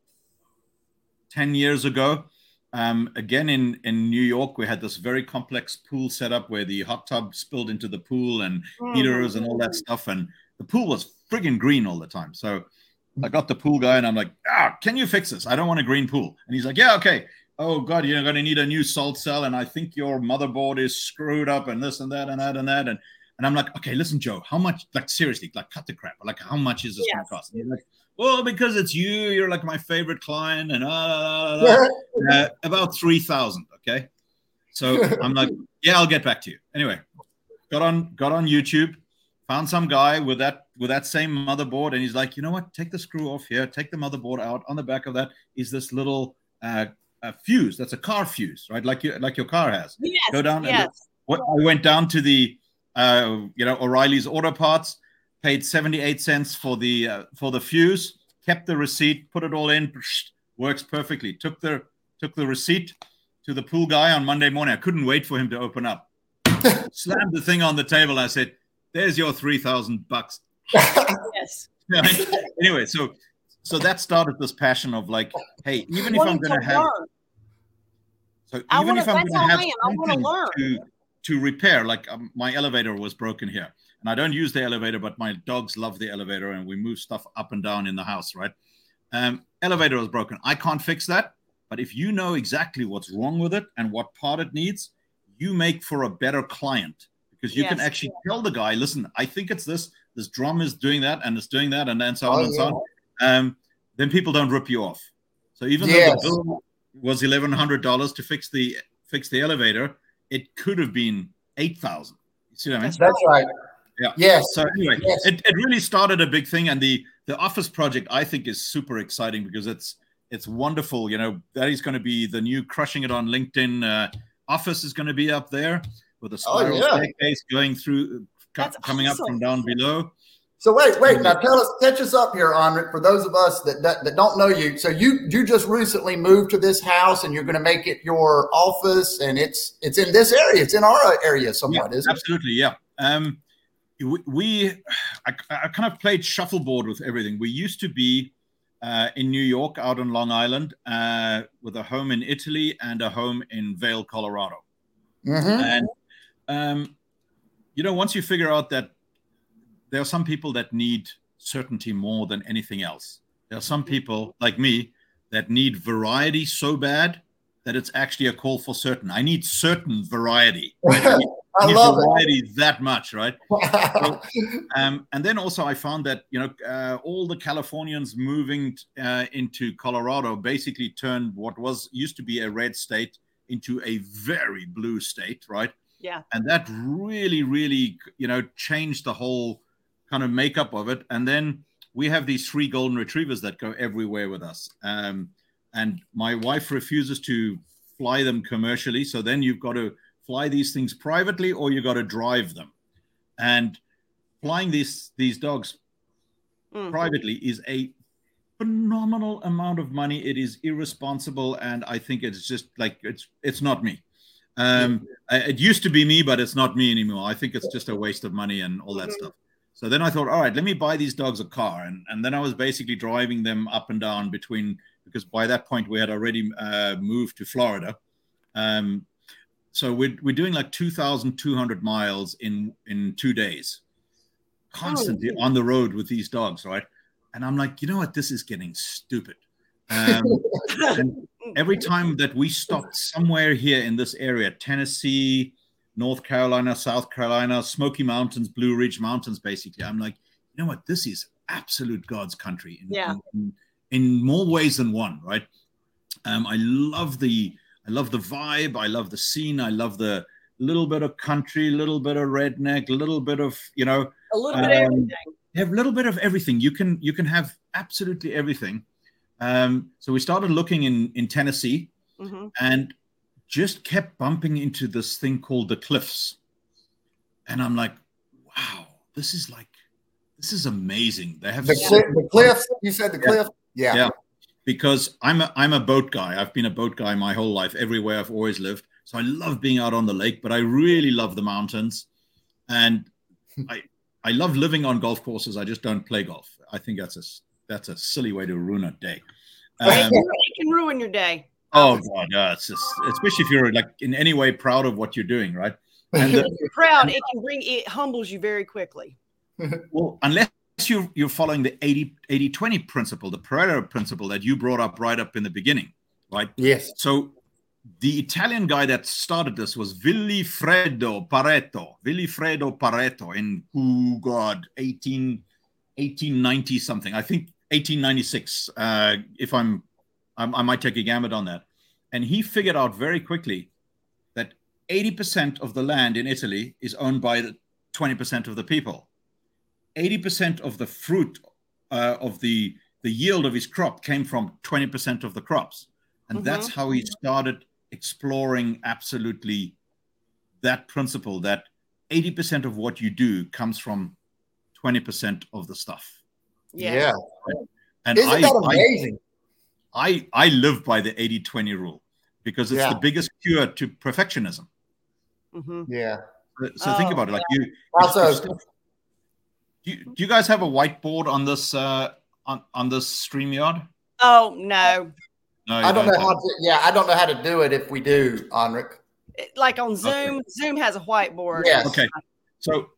10 years ago. Um, again, in, in New York, we had this very complex pool setup where the hot tub spilled into the pool and heaters and all that stuff. And the pool was friggin' green all the time. So I got the pool guy and I'm like, ah, can you fix this? I don't want a green pool. And he's like, yeah, okay. Oh God, you're going to need a new salt cell. And I think your motherboard is screwed up and this and that and that and that. And, and I'm like, okay, listen, Joe, how much, like seriously, like cut the crap. Like how much is this going to cost? And he's like, well, because it's you, you're like my favorite client and uh, uh, about 3000 okay? So i'm like yeah i'll get back to you. Anyway got on got on youtube found some guy with that with that same motherboard and he's like you know what? Take the screw off here take the motherboard out. On the back of that is this little uh, uh fuse. That's a car fuse right? Like you like your car has. Yes. Go down and Yes. what I went down to the uh, you know O'Reilly's Auto Parts, paid 78 cents for the uh, for the fuse, kept the receipt, put it all in, works perfectly. Took the took the receipt to the pool guy on Monday morning. I couldn't wait for him to open up. Slammed the thing on the table. I said, "There's your 3000 bucks." Yes. anyway, so so that started this passion of like, hey, even if I'm going to to have learn. so I even wanna- if I'm going to have I am. I wanna something to to repair. Like um, my elevator was broken here, and I don't use the elevator, but my dogs love the elevator, and we move stuff up and down in the house. Right? Um, elevator was broken. I can't fix that, but if you know exactly what's wrong with it and what part it needs, you make for a better client because you Yes. can actually tell the guy, listen, I think it's this. This drum is doing that, and it's doing that, and then so on Oh, and so on. Um, then people don't rip you off. So even Yes. though the bill was eleven hundred dollars to fix the fix the elevator, it could have been eight thousand. You see what I mean? That's right. Yeah. Yes. So anyway, Yes. it, it really started a big thing, and the the office project I think is super exciting because it's it's wonderful. You know, that is going to be the new crushing it on LinkedIn. Uh, office is going to be up there with a Oh, spiral yeah. staircase going through, co- coming up from down below. So wait, wait. Now tell us, catch us up here, Anric. For those of us that, that that don't know you, so you you just recently moved to this house, and you're going to make it your office, and it's it's in this area. It's in our area somewhat, yeah, isn't it? absolutely, yeah. Um, we, we I, I kind of played shuffleboard with everything. We used to be uh, in New York, out on Long Island, uh, with a home in Italy and a home in Vail, Colorado. Mhm. And um, you know, once you figure out that there are some people that need certainty more than anything else, there are some people like me that need variety so bad that it's actually a call for certain. I need certain variety. Right? I need, I need love variety that much, right? it. Um, and then also, I found that you know uh, all the Californians moving uh, into Colorado basically turned what was used to be a red state into a very blue state, right? Yeah. And that really, really, you know, changed the whole kind of makeup of it. And then we have these three golden retrievers that go everywhere with us. Um, and my wife refuses to fly them commercially. So then you've got to fly these things privately or you got to drive them. And flying these these dogs Mhm. privately is a phenomenal amount of money. It is irresponsible, and I think it's just like it's it's not me. Um, It used to be me, but it's not me anymore. I think it's just a waste of money and all that Mhm. stuff. So then I thought, all right, let me buy these dogs a car, and and then I was basically driving them up and down between because by that point we had already uh, moved to Florida. Um, so we're we're doing like two thousand two hundred miles in in two days, constantly Oh. on the road with these dogs, right? And I'm like, you know what? This is getting stupid. Um, and every time that we stopped somewhere here in this area, Tennessee, North Carolina, South Carolina, Smoky Mountains, Blue Ridge Mountains, basically, I'm like, you know what? This is absolute God's country in, Yeah. in, in more ways than one, right? Um, I love the I love the vibe. I love the scene. I love the little bit of country, little bit of redneck, little bit of you know, A little bit of Um, everything. have a little bit of everything. You can you can have absolutely everything. Um, so we started looking in in Tennessee Mhm. and just kept bumping into this thing called the cliffs, and I'm like, wow, this is like this is amazing. They have the, so- cli- the cliffs. You said the Yeah. cliff. Yeah. Yeah. Because I'm a, I'm a boat guy. I've been a boat guy my whole life, everywhere I've always lived. So I love being out on the lake, but I really love the mountains, and I I love living on golf courses. I just don't play golf. I think that's a s- that's a silly way to ruin a day. Um, it can ruin your day. oh god, yeah, it's just especially if you're like in any way proud of what you're doing, right? And the, You're proud. It can bring it humbles you very quickly. well, unless you you're following the 80 80 20 principle, the Pareto principle that you brought up right up in the beginning, right? yes. So the Italian guy that started this was Vilfredo Pareto. Vilfredo Pareto in oh god, 18, 1890 something. I think 1896. Uh, if I'm, I'm, I might take a gamut on that. And he figured out very quickly that 80% of the land in Italy is owned by the 20% of the people. 80% of the fruit uh, of the the yield of his crop came from 20% of the crops and that's how he started exploring absolutely that principle that 80% of what you do comes from 20% of the stuff Yeah. Yeah. and Isn't I, that amazing? I i live by the 80-20 rule because it's Yeah. the biggest cure to perfectionism Mhm. yeah. so think Oh, about it like you Also, if stuff- do you, do you guys have a whiteboard on this uh on, on this StreamYard? Oh no. No, I don't know don't. how to. Yeah, I don't know how to do it. If we do, Anric. It- Like on Zoom, Zoom has a whiteboard. Yes. Okay. So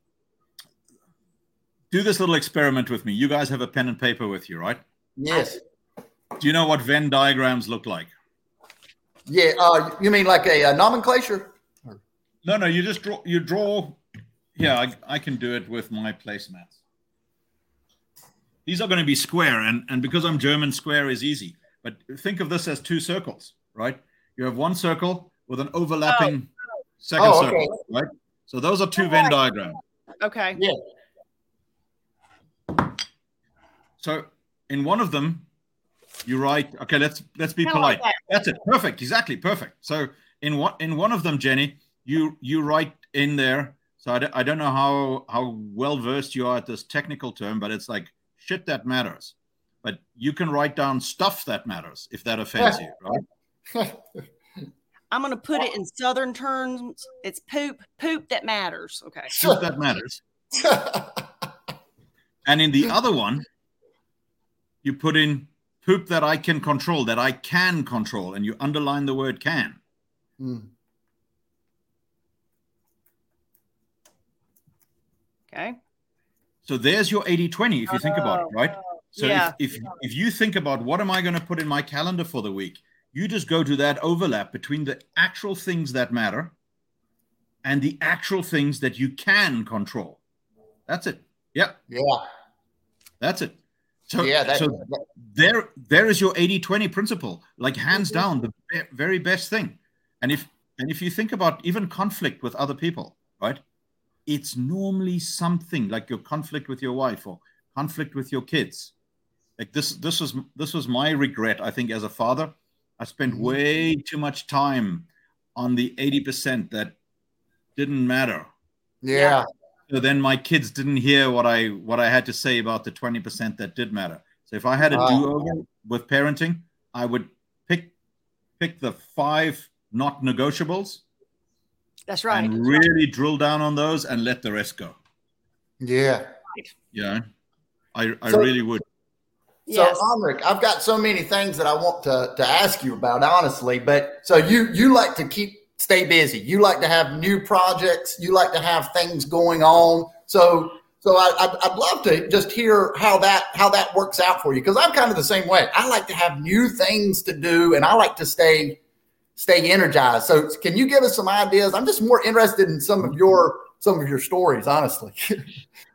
do this little experiment with me. You guys have a pen and paper with you, right? Yes. Do you know what Venn diagrams look like? Yeah. Uh, you mean like a, uh nomenclature? No, no, you just draw you draw yeah, I, I can do it with my placemats. These are going to be square, and, and because I'm German, square is easy. But think of this as two circles, right? You have one circle with an overlapping oh. second Oh, okay. circle, right? So those are two Venn diagrams. Okay. Yeah. So in one of them, you write. Okay, let's let's be Kinda like polite. That's it. Perfect. Exactly. Perfect. So in one in one of them, Jenny, you you write in there. So I, I don't know how how well versed you are at this technical term, but it's like shit that matters. But you can write down stuff that matters if that offends you, right? I'm gonna put it in southern terms. It's poop, poop that matters. Okay. Stuff that matters. And in the other one, you put in poop that I can control, that I can control, and you underline the word can. Hmm. Okay. So there's your 80 20 if you think about it, oh, right? Oh, so yeah. if, if if you think about what am I going to put in my calendar for the week, you just go to that overlap between the actual things that matter and the actual things that you can control. That's it. Yeah, yeah. that's it. So Yeah. That, so there there is your 80-20 principle like hands mm-hmm. down the be- very best thing and if and if you think about even conflict with other people right it's normally something like your conflict with your wife or conflict with your kids like this this was this was my regret i think as a father i spent Mhm. way too much time on the 80% that didn't matter yeah. so then my kids didn't hear what I what I had to say about the 20% that did matter. So if I had a Wow. do-over with parenting, I would pick pick the five not negotiables That's right. and really drill down on those and let the rest go. Yeah. Yeah. I, I So- really would. So, Yes. Anric, I've got so many things that I want to, to ask you about, honestly. But so you you like to keep stay busy. You like to have new projects. You like to have things going on. So so I, I'd, I'd love to just hear how that how that works out for you because I'm kind of the same way. I like to have new things to do, and I like to stay stay energized. So can you give us some ideas? I'm just more interested in some of your some of your stories, honestly.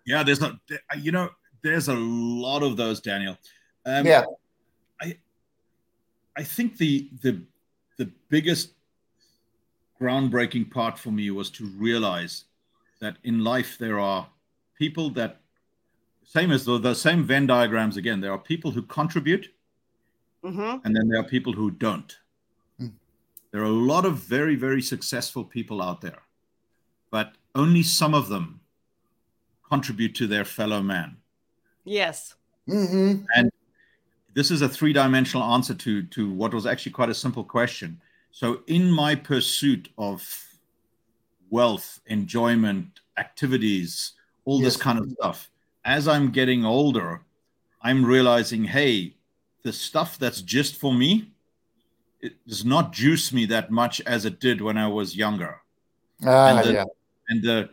Yeah, there's not you know, there's a lot of those, Daniel. Um, yeah. I I think the the the biggest groundbreaking part for me was to realize that in life there are people that same as the, the same Venn diagrams again. There are people who contribute, hmm and then there are people who don't. There are a lot of very very successful people out there, but only some of them contribute to their fellow man. Yes. Mm-hmm. And this is a three-dimensional answer to to what was actually quite a simple question so in my pursuit of wealth enjoyment activities all this kind of stuff as i'm getting older i'm realizing hey the stuff that's just for me it does not juice me that much as it did when i was younger Ah, And the- yeah. and the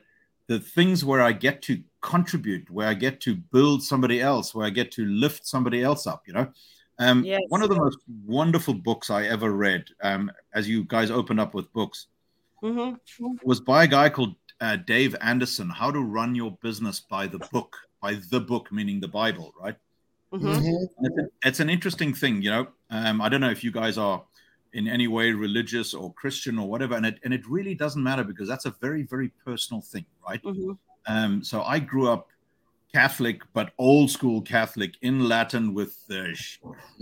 the things where I get to contribute, where I get to build somebody else, where I get to lift somebody else up, you know. Um, Yes. One of the most wonderful books I ever read, um, as you guys opened up with books, hmm was by a guy called uh, Dave Anderson. How to run your business by the book, by the book meaning the Bible, right? hmm Mhm. It's, a- it's an interesting thing, you know. Um, I don't know if you guys are in any way religious or Christian or whatever, and it and it really doesn't matter because that's a very very personal thing, right? hmm Um, so I grew up Catholic, but old school Catholic in Latin with the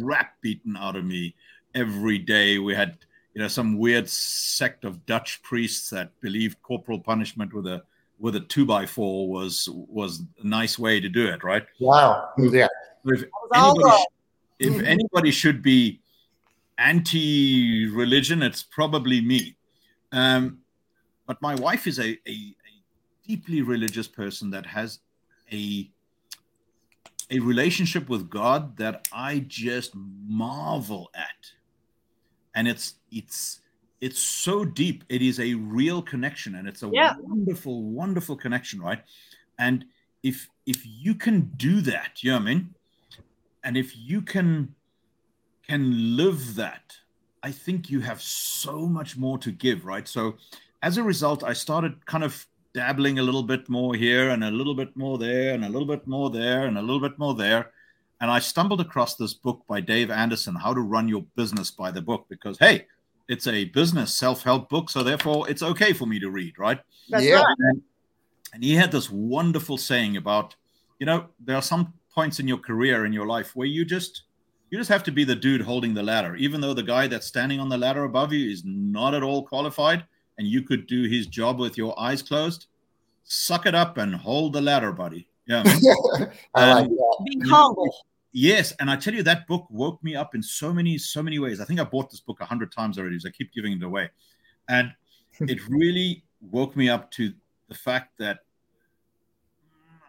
crap beaten out of me every day. We had, you know, some weird sect of Dutch priests that believed corporal punishment with a with a two by four was was a nice way to do it, right? Wow. Yeah. If anybody, if anybody should be anti-religion, it's probably me. Um, but my wife is a, a, a deeply religious person that has a a relationship with God that I just marvel at, and it's it's it's so deep. It is a real connection, and it's a Yeah. wonderful, wonderful connection, right? And if if you can do that, you know what I mean, and if you can can live that, I think you have so much more to give, right? So as a result, I started kind of dabbling a little bit more here and a little bit more there and a little bit more there and a little bit more there. And I stumbled across this book by Dave Anderson, How to Run Your Business by the Book, because hey, it's a business self-help book, so therefore it's okay for me to read, right? That's Yeah. right. And, and he had this wonderful saying about, you know, there are some points in your career in your life where you just you just have to be the dude holding the ladder, even though the guy that's standing on the ladder above you is not at all qualified, and you could do his job with your eyes closed. Suck it up and hold the ladder, buddy. Yeah. I like Um, that. Be humble. Yes, and I tell you that book woke me up in so many, so many ways. I think I bought this book a hundred times already, so I keep giving it away, and it really woke me up to the fact that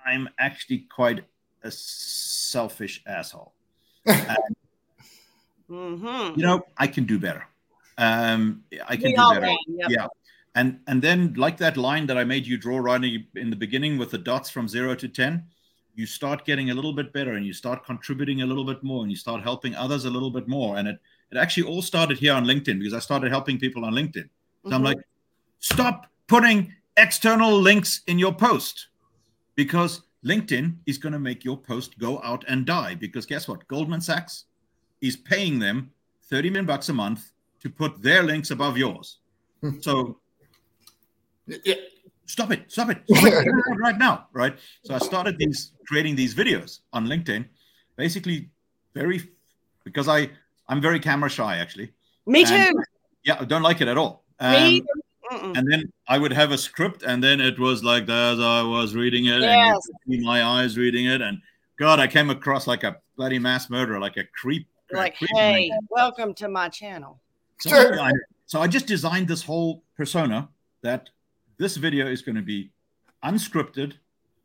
I'm actually quite a selfish asshole. Mm-hmm. You know, I can do better. Um, I can We do better. can. Yep. Yeah, and and then like that line that I made you draw right in the beginning with the dots from zero to ten, you start getting a little bit better, and you start contributing a little bit more, and you start helping others a little bit more. And it it actually all started here on LinkedIn because I started helping people on LinkedIn. So I'm Mhm. like, stop putting external links in your post because LinkedIn is going to make your post go out and die. Because guess what? Goldman Sachs is paying them 30 million bucks a month to put their links above yours. So Yeah. stop it, stop it, stop it right now, right? So I started these creating these videos on LinkedIn, basically very because I I'm very camera shy actually. Me And- too. Yeah, I don't like it at all. Me. Mm-mm. and then I would have a script, and then it was like that as I was reading it, and you Yes. could see my eyes reading it, and God, I came across like a bloody mass murderer, like a creep. a Like, creep hey, man. welcome to my channel. So, Sure. I, so I just designed this whole persona that this video is going to be unscripted,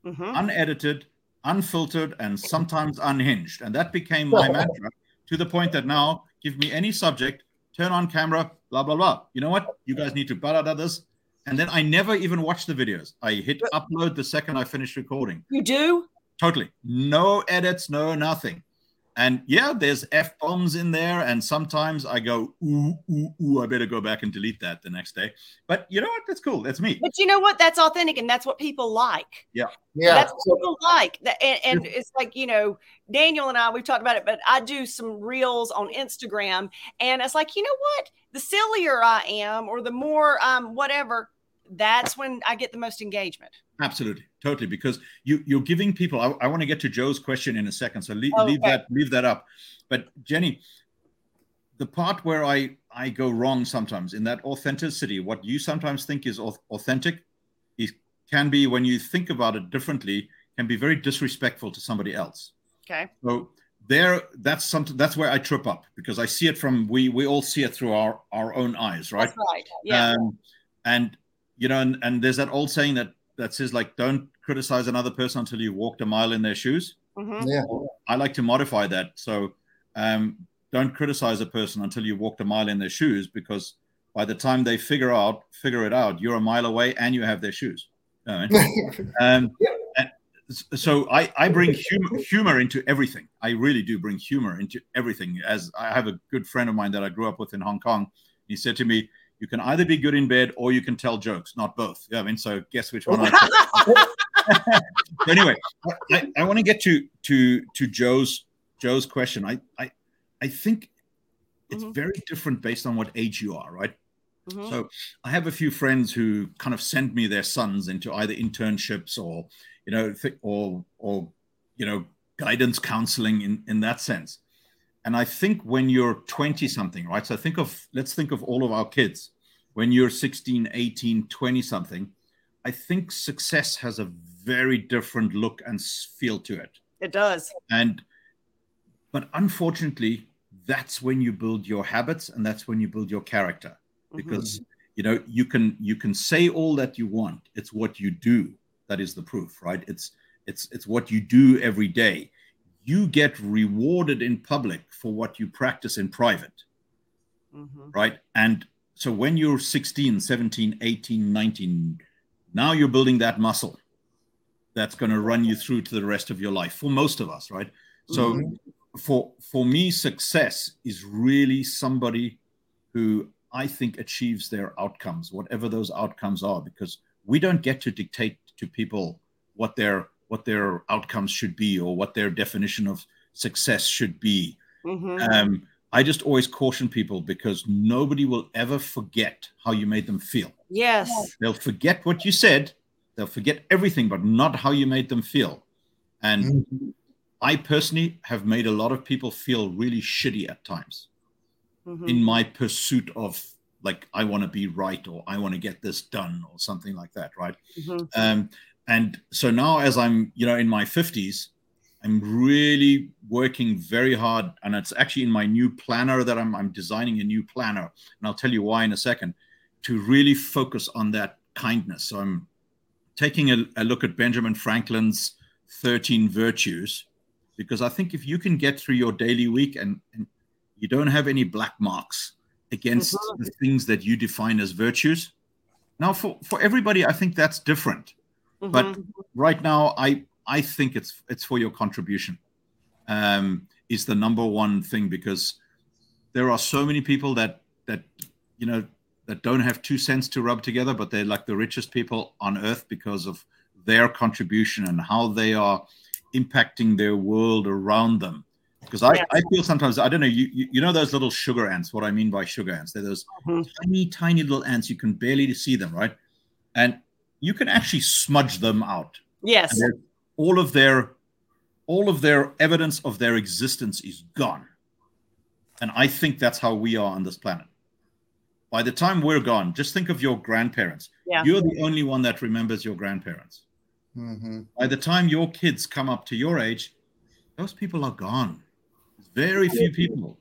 hmm unedited, unfiltered, and sometimes unhinged, and that became my mantra to the point that now give me any subject, turn on camera, blah blah blah. You know what? You guys need to blah blah this, and then I never even watch the videos. I hit upload the second I finish recording. You do? Totally, no edits, no nothing. And yeah, there's f bombs in there, and sometimes I go ooh ooh ooh. I better go back and delete that the next day. But you know what? That's cool. That's me. But you know what? That's authentic, and that's what people like. Yeah. Yeah. That's what people like. That, and, and it's like you know, Daniel and I we've talked about it, but I do some reels on Instagram, and it's like you know what? The sillier I am, or the more um whatever, that's when I get the most engagement. Absolutely, totally. Because you you're giving people. I, I want to get to Joe's question in a second, so leave, Oh, leave that leave that up. But Jenny, the part where I I go wrong sometimes in that authenticity, what you sometimes think is authentic, is can be when you think about it differently, can be very disrespectful to somebody else. Okay. So there, that's something. That's where I trip up because I see it from we we all see it through our our own eyes, right? That's right. Yeah. Um, and you know, and, and there's that old saying that that says like, don't criticize another person until you walked a mile in their shoes. Mhm. yeah. I like to modify that. So um, don't criticize a person until you walked a mile in their shoes, because by the time they figure out figure it out, you're a mile away and you have their shoes. You know I mean? um, so I, I bring humor, humor into everything. I really do bring humor into everything. As I have a good friend of mine that I grew up with in Hong Kong. He said to me, "You can either be good in bed or you can tell jokes, not both." Yeah, I mean, so guess which one I anyway, I, I want to get to to to Joe's Joe's question. I I I think it's Mhm. very different based on what age you are, right? Mhm. So I have a few friends who kind of send me their sons into either internships or you know th- or or you know guidance counseling in in that sense. And I think when you're 20 something, right? So think of let's think of all of our kids. When you're 16, 18, 20 something, I think success has a very different look and feel to it. It does. And but unfortunately, that's when you build your habits and that's when you build your character Mhm. because you know you can you can say all that you want it's what you do that is the proof right it's it's it's what you do every day you get rewarded in public for what you practice in private Mhm. right and so when you're 16 17 18 19 now you're building that muscle that's going to run you through to the rest of your life for most of us right so mm-hmm. for for me success is really somebody who i think achieves their outcomes whatever those outcomes are because we don't get to dictate to people what their what their outcomes should be or what their definition of success should be mm-hmm. um, I just always caution people because nobody will ever forget how you made them feel. Yes. They'll forget what you said, they'll forget everything, but not how you made them feel. And mm-hmm. I personally have made a lot of people feel really shitty at times mm-hmm. in my pursuit of like I want to be right or I want to get this done or something like that, right? Mm-hmm. Um, and so now, as I'm, you know, in my 50s, I'm really working very hard, and it's actually in my new planner that I'm, I'm designing a new planner, and I'll tell you why in a second, to really focus on that kindness. So I'm taking a, a look at Benjamin Franklin's 13 virtues, because I think if you can get through your daily week and, and you don't have any black marks against mm-hmm. the things that you define as virtues. Now, for, for everybody, I think that's different. Mm-hmm. But right now, I I think it's it's for your contribution. Um, is the number one thing because there are so many people that that you know that don't have two cents to rub together, but they're like the richest people on earth because of their contribution and how they are impacting their world around them. Because I, yes. I feel sometimes I don't know you, you, know those little sugar ants. What I mean by sugar ants, they're those mm-hmm. tiny tiny little ants. You can barely see them, right? And you can actually smudge them out. Yes all of their all of their evidence of their existence is gone. And I think that's how we are on this planet. By the time we're gone, just think of your grandparents. Yeah. You're the only one that remembers your grandparents. Mm-hmm. By the time your kids come up to your age, those people are gone. very few people,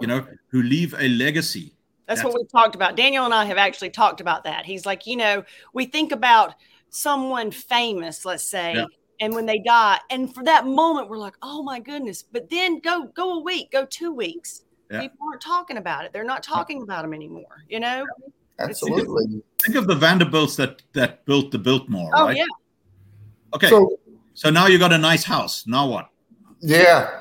you know, who leave a legacy. That's, that's what we talked about. Daniel and I have actually talked about that. He's like, you know, we think about someone famous, let's say, yeah. and when they die and for that moment we're like oh my goodness. But then go go a week go two weeks. Yeah. people aren't talking about it. They're not talking about them anymore you know? Absolutely. Think of the vanderbilts that that built the biltmore oh right? yeah. Okay. So, so now you got a nice house. Now what? Yeah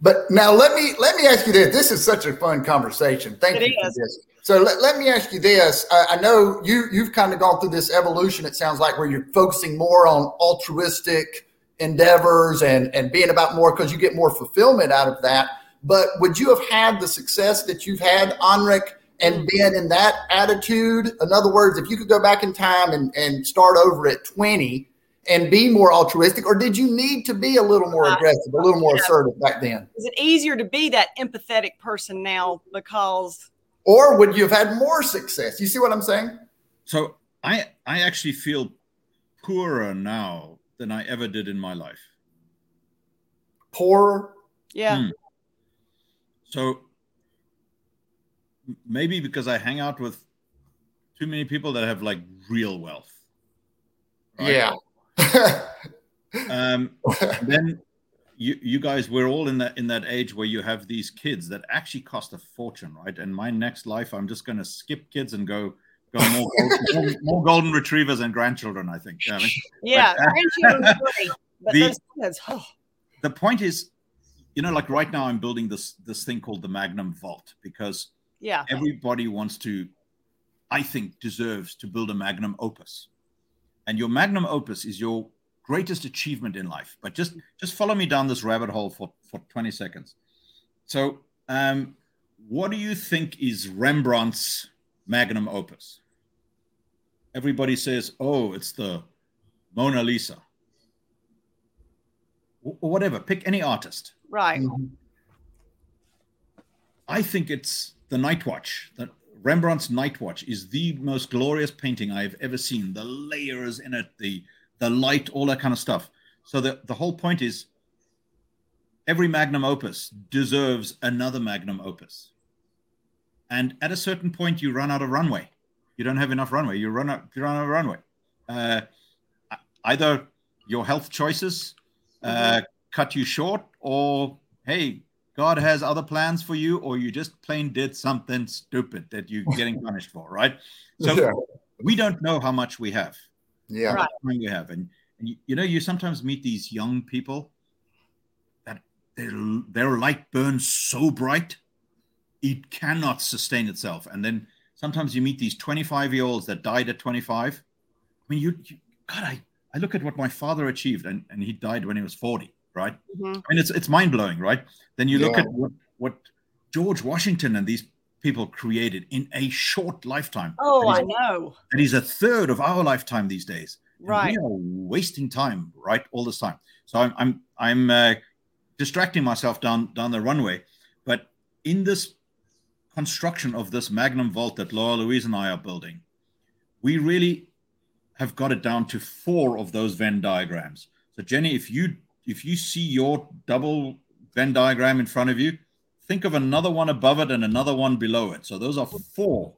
but now let me let me ask you this this is such a fun conversation thank it you is. for this so let, let me ask you this. I, I know you you've kind of gone through this evolution. It sounds like where you're focusing more on altruistic endeavors and and being about more because you get more fulfillment out of that. But would you have had the success that you've had, Anric, and mm. been in that attitude? In other words, if you could go back in time and, and start over at 20 and be more altruistic, or did you need to be a little more aggressive, a little more yeah. assertive back then? Is it easier to be that empathetic person now because or would you have had more success? You see what I'm saying? So I I actually feel poorer now than I ever did in my life. Poorer? Yeah. Hmm. So maybe because I hang out with too many people that have like real wealth. Right? Yeah. Um, then you you guys we're all in that in that age where you have these kids that actually cost a fortune right? And my next life i'm just going to skip kids and go go more golden, more golden retrievers and grandchildren i think. Yeah, I mean, yeah but, uh, but the, kids, oh. the point is you know like right now i'm building this this thing called the magnum vault because yeah. everybody wants to i think deserves to build a magnum opus and your magnum opus is your greatest achievement in life. But just just follow me down this rabbit hole for for 20 seconds. So, um, what do you think is Rembrandt's magnum opus? Everybody says, "Oh, it's the Mona Lisa." Or whatever, pick any artist. Right. Mm-hmm. I think it's the Night Watch. The Rembrandt's Night Watch is the most glorious painting I've ever seen. The layers in it, the the light, all that kind of stuff. So the, the whole point is every magnum opus deserves another magnum opus. And at a certain point, you run out of runway. You don't have enough runway. You run out, you run out of runway. Uh, either your health choices uh, mm-hmm. cut you short, or hey, God has other plans for you, or you just plain did something stupid that you're getting punished for, right? So Yeah. we don't know how much we have, Yeah. Right. we have, and, and you, you know, you sometimes meet these young people that their their light burns so bright it cannot sustain itself, and then sometimes you meet these 25 year olds that died at 25. I mean, you, you God, I, I look at what my father achieved, and, and he died when he was 40, right? Mhm. I mean, it's it's mind blowing, right? Then you look Yeah. at what what George Washington and these people created in a short lifetime. Oh, I that is, know. that is a third of our lifetime these days. And Right. we are wasting time, right, all this time. So I'm I'm I'm uh, distracting myself down down the runway, but in this construction of this Magnum vault that Laura Louise and I are building, we really have got it down to four of those Venn diagrams. So Jenny, if you if you see your double Venn diagram in front of you, think of another one above it and another one below it. So those are four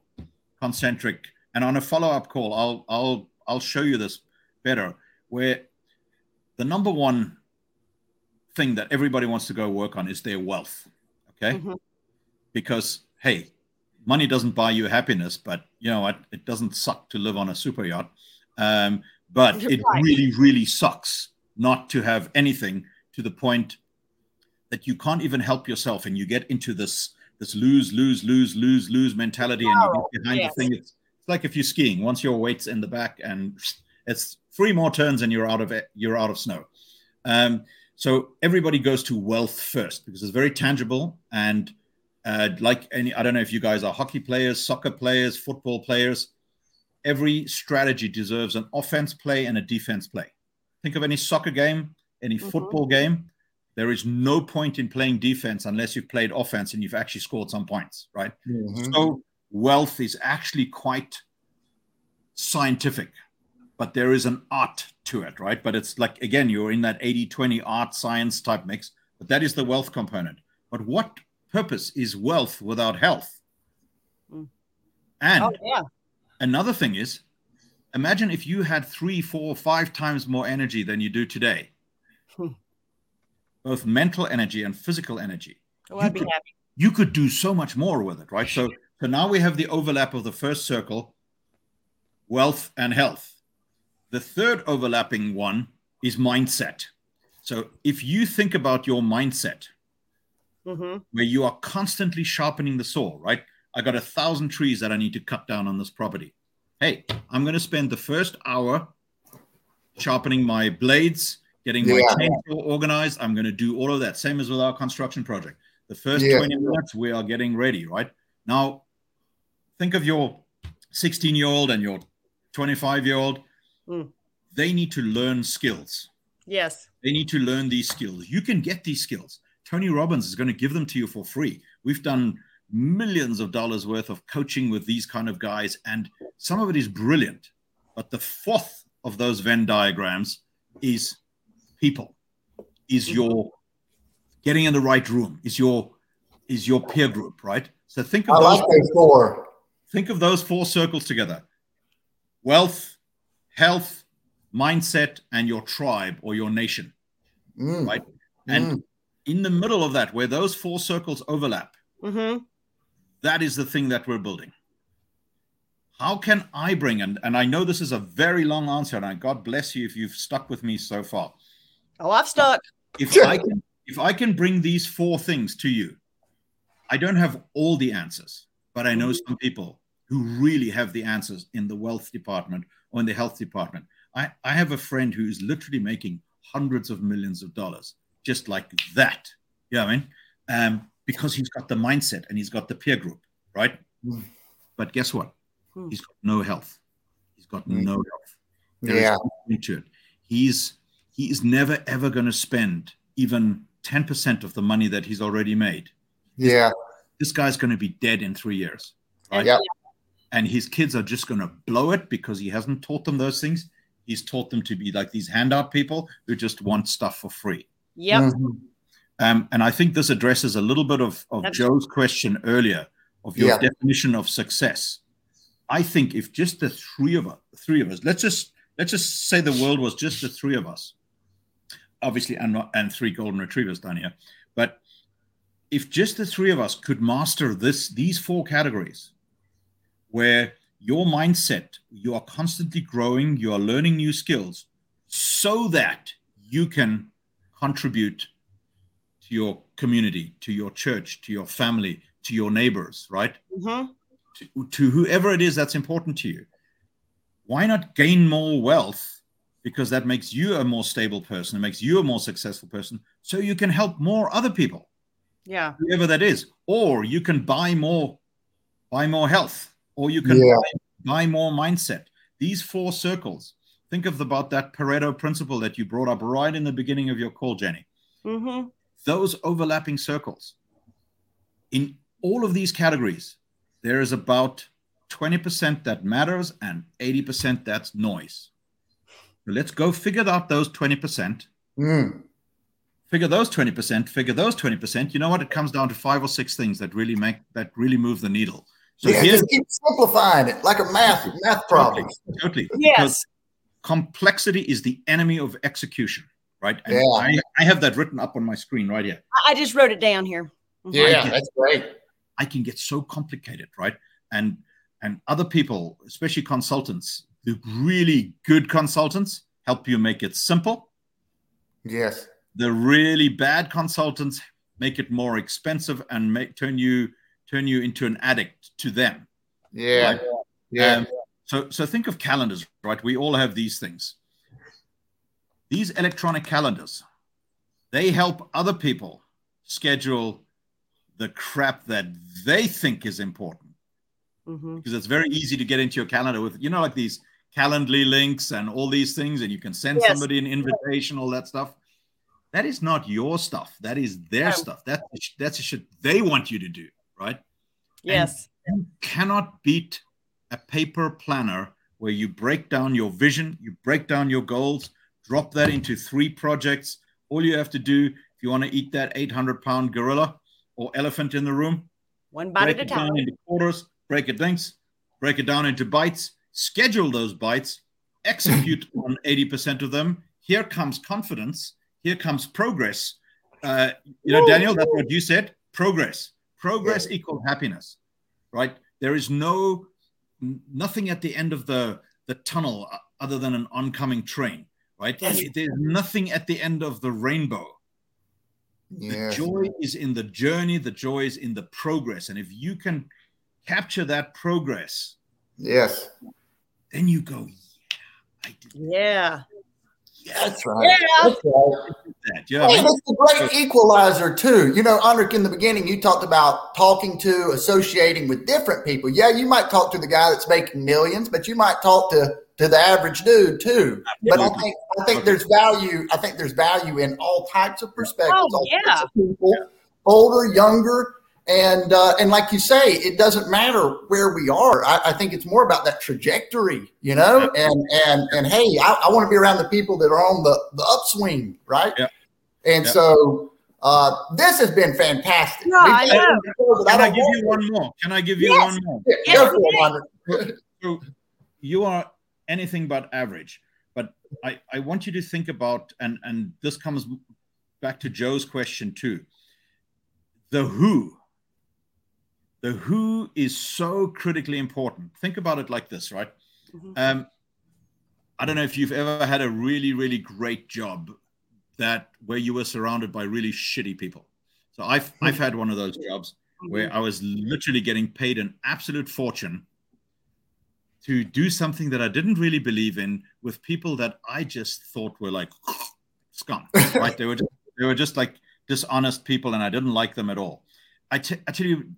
concentric. And on a follow-up call, I'll I'll I'll show you this better. Where the number one thing that everybody wants to go work on is their wealth. Okay, Mhm. because hey, money doesn't buy you happiness, but you know what? It doesn't suck to live on a super yacht. Um, but You're it right. really, really sucks not to have anything to the point that you can't even help yourself, and you get into this this lose, lose, lose, lose, lose mentality, and you get behind yes. the thing. It's, it's like if you're skiing. Once your weight's in the back, and it's three more turns, and you're out of it. You're out of snow. Um, so everybody goes to wealth first because it's very tangible and uh, like any. I don't know if you guys are hockey players, soccer players, football players. Every strategy deserves an offense play and a defense play. Think of any soccer game, any Mhm. football game. There is no point in playing defense unless you've played offense and you've actually scored some points, right? Mhm. So wealth is actually quite scientific, but there is an art to it, right? But it's like, again, you're in that 80 20 art science type mix, but that is the wealth component. But what purpose is wealth without health? Mm. And Oh, yeah. another thing is imagine if you had three, four, five times more energy than you do today, Hmm. both mental energy and physical energy Oh, You could- you could do so much more with it, right? So, so now we have the overlap of the first circle, wealth and health. The third overlapping one is mindset. So, if you think about your mindset, hmm where you are constantly sharpening the saw, right? I got a thousand trees that I need to cut down on this property. Hey, I'm going to spend the first hour sharpening my blades, getting my Yeah. chainsaw organized. I'm going to do all of that. Same as with our construction project. The first Yeah. 20 minutes, we are getting ready, right? Now, think of your 16 year old and your 25 year old. Mm. They need to learn skills. Yes. They need to learn these skills. You can get these skills. Tony Robbins is going to give them to you for free. We've done millions of dollars worth of coaching with these kind of guys, and some of it is brilliant. But the fourth of those Venn diagrams is people, is your getting in the right room, is your is your peer group, right? So think of I those like four. think of those four circles together wealth health mindset and your tribe or your nation Mm, right and mm. in the middle of that where those four circles overlap hmm that is the thing that we're building. How can i bring and, and i know this is a very long answer and I, god bless you if you've stuck with me so far. Oh, I've stuck. if i can if i can bring these four things to you i don't have all the answers but i know some people who really have the answers in the wealth department or in the health department. I, I have a friend who's literally making hundreds of millions of dollars just like that. You know what i mean? Um, because he's got the mindset and he's got the peer group right Mm. but guess what Hmm. he's got no health he's got Mm. no health there is Yeah. nothing to it. He's he is never ever going to spend even 10% of the money that he's already made. Yeah. This guy's going to be dead in three years. Right? Yep. And his kids are just going to blow it because he hasn't taught them those things. He's taught them to be like these handout people who just want stuff for free. Yep. Mhm. Um, and I think this addresses a little bit of, of Joe's question earlier of your Yeah. definition of success. I think if just the three of us, three of us, let's just let's just say the world was just the three of us, obviously, and not and three golden retrievers down here, but if just the three of us could master this these four categories where your mindset you are constantly growing you are learning new skills so that you can contribute to your community to your church to your family to your neighbors right? Mhm. to, to whoever it is that's important to you. Why not gain more wealth? Because that makes you a more stable person it makes you a more successful person so you can help more other people. Yeah. whoever that is. Or you can buy more buy more health. Or you can Yeah. buy, buy more mindset. These four circles. Think of about that pareto principle that you brought up right in the beginning of your call jenny. Hmm those overlapping circles. In all of these categories there is about 20% that matters and 80% that's noise. So let's go figure out those 20% Mm. figure those 20% figure those 20% you know what? It comes down to five or six things that really make that really move the needle. So yeah, just keep simplifying it like a math math problem. totally because Yes. complexity is the enemy of execution right and Yeah. I, I have that written up on my screen right here I I just wrote it down here. Mhm. Yeah, get- that's great. I can get so complicated, right? And and other people, especially consultants, the really good consultants help you make it simple. Yes. The really bad consultants make it more expensive and make turn you turn you into an addict to them. Yeah. Right. Yeah. Um, so so think of calendars, right? We all have these things. These electronic calendars, they help other people schedule the crap that they think is important. Mhm. because it's very easy to get into your calendar with you know like these calendly links and all these things and you can send Yes. somebody an invitation all that stuff that is not your stuff that is their No. stuff that, that's the shit they want you to do right Yes. you cannot beat a paper planner where you break down your vision you break down your goals drop that into three projects all you have to do if you want to eat that 800 pound gorilla or elephant in the room One bite break at a it time. down into quarters, break it links, break it down into bites, schedule those bites, execute on 80% of them. Here comes confidence. Here comes progress. Uh, you know, Daniel, that's what you said. Progress. Progress equals happiness, right? There is no nothing at the end of the the tunnel uh, other than an oncoming train, right? Yes. There's nothing at the end of the rainbow. Yes. The joy is in the journey, the joy is in the progress. And if you can capture that progress, Yes. then you go, yeah, I did Yeah. yes, That's right. Yeah. That's right. Yeah, I And mean, it's a great equalizer too. You know, Anric, in the beginning, you talked about talking to, associating with different people. Yeah, you might talk to the guy that's making millions, but you might talk to to the average dude too. But I think I think there's value. I think there's value in all types of perspectives, Oh, all yeah. types of people, older, younger, and uh, and like you say, it doesn't matter where we are. I, I think it's more about that trajectory, you know. And and and hey, I, I want to be around the people that are on the the upswing, right? Yeah. And Yeah. so uh, this has been fantastic. Yeah, I know. Can I don't give you one more? Can I give you Yes. one more? Yeah, Yes, go for it, So you are anything but average. But I, I want you to think about, and, and this comes back to Joe's question too. The who. The who is so critically important. Think about it like this, right? Mhm. Um, I don't know if you've ever had a really, really great job that where you were surrounded by really shitty people. So I've I've had one of those jobs where I was literally getting paid an absolute fortune to do something that I didn't really believe in with people that I just thought were like scum, right? they were just, they were just like dishonest people, and I didn't like them at all. I t- I tell you,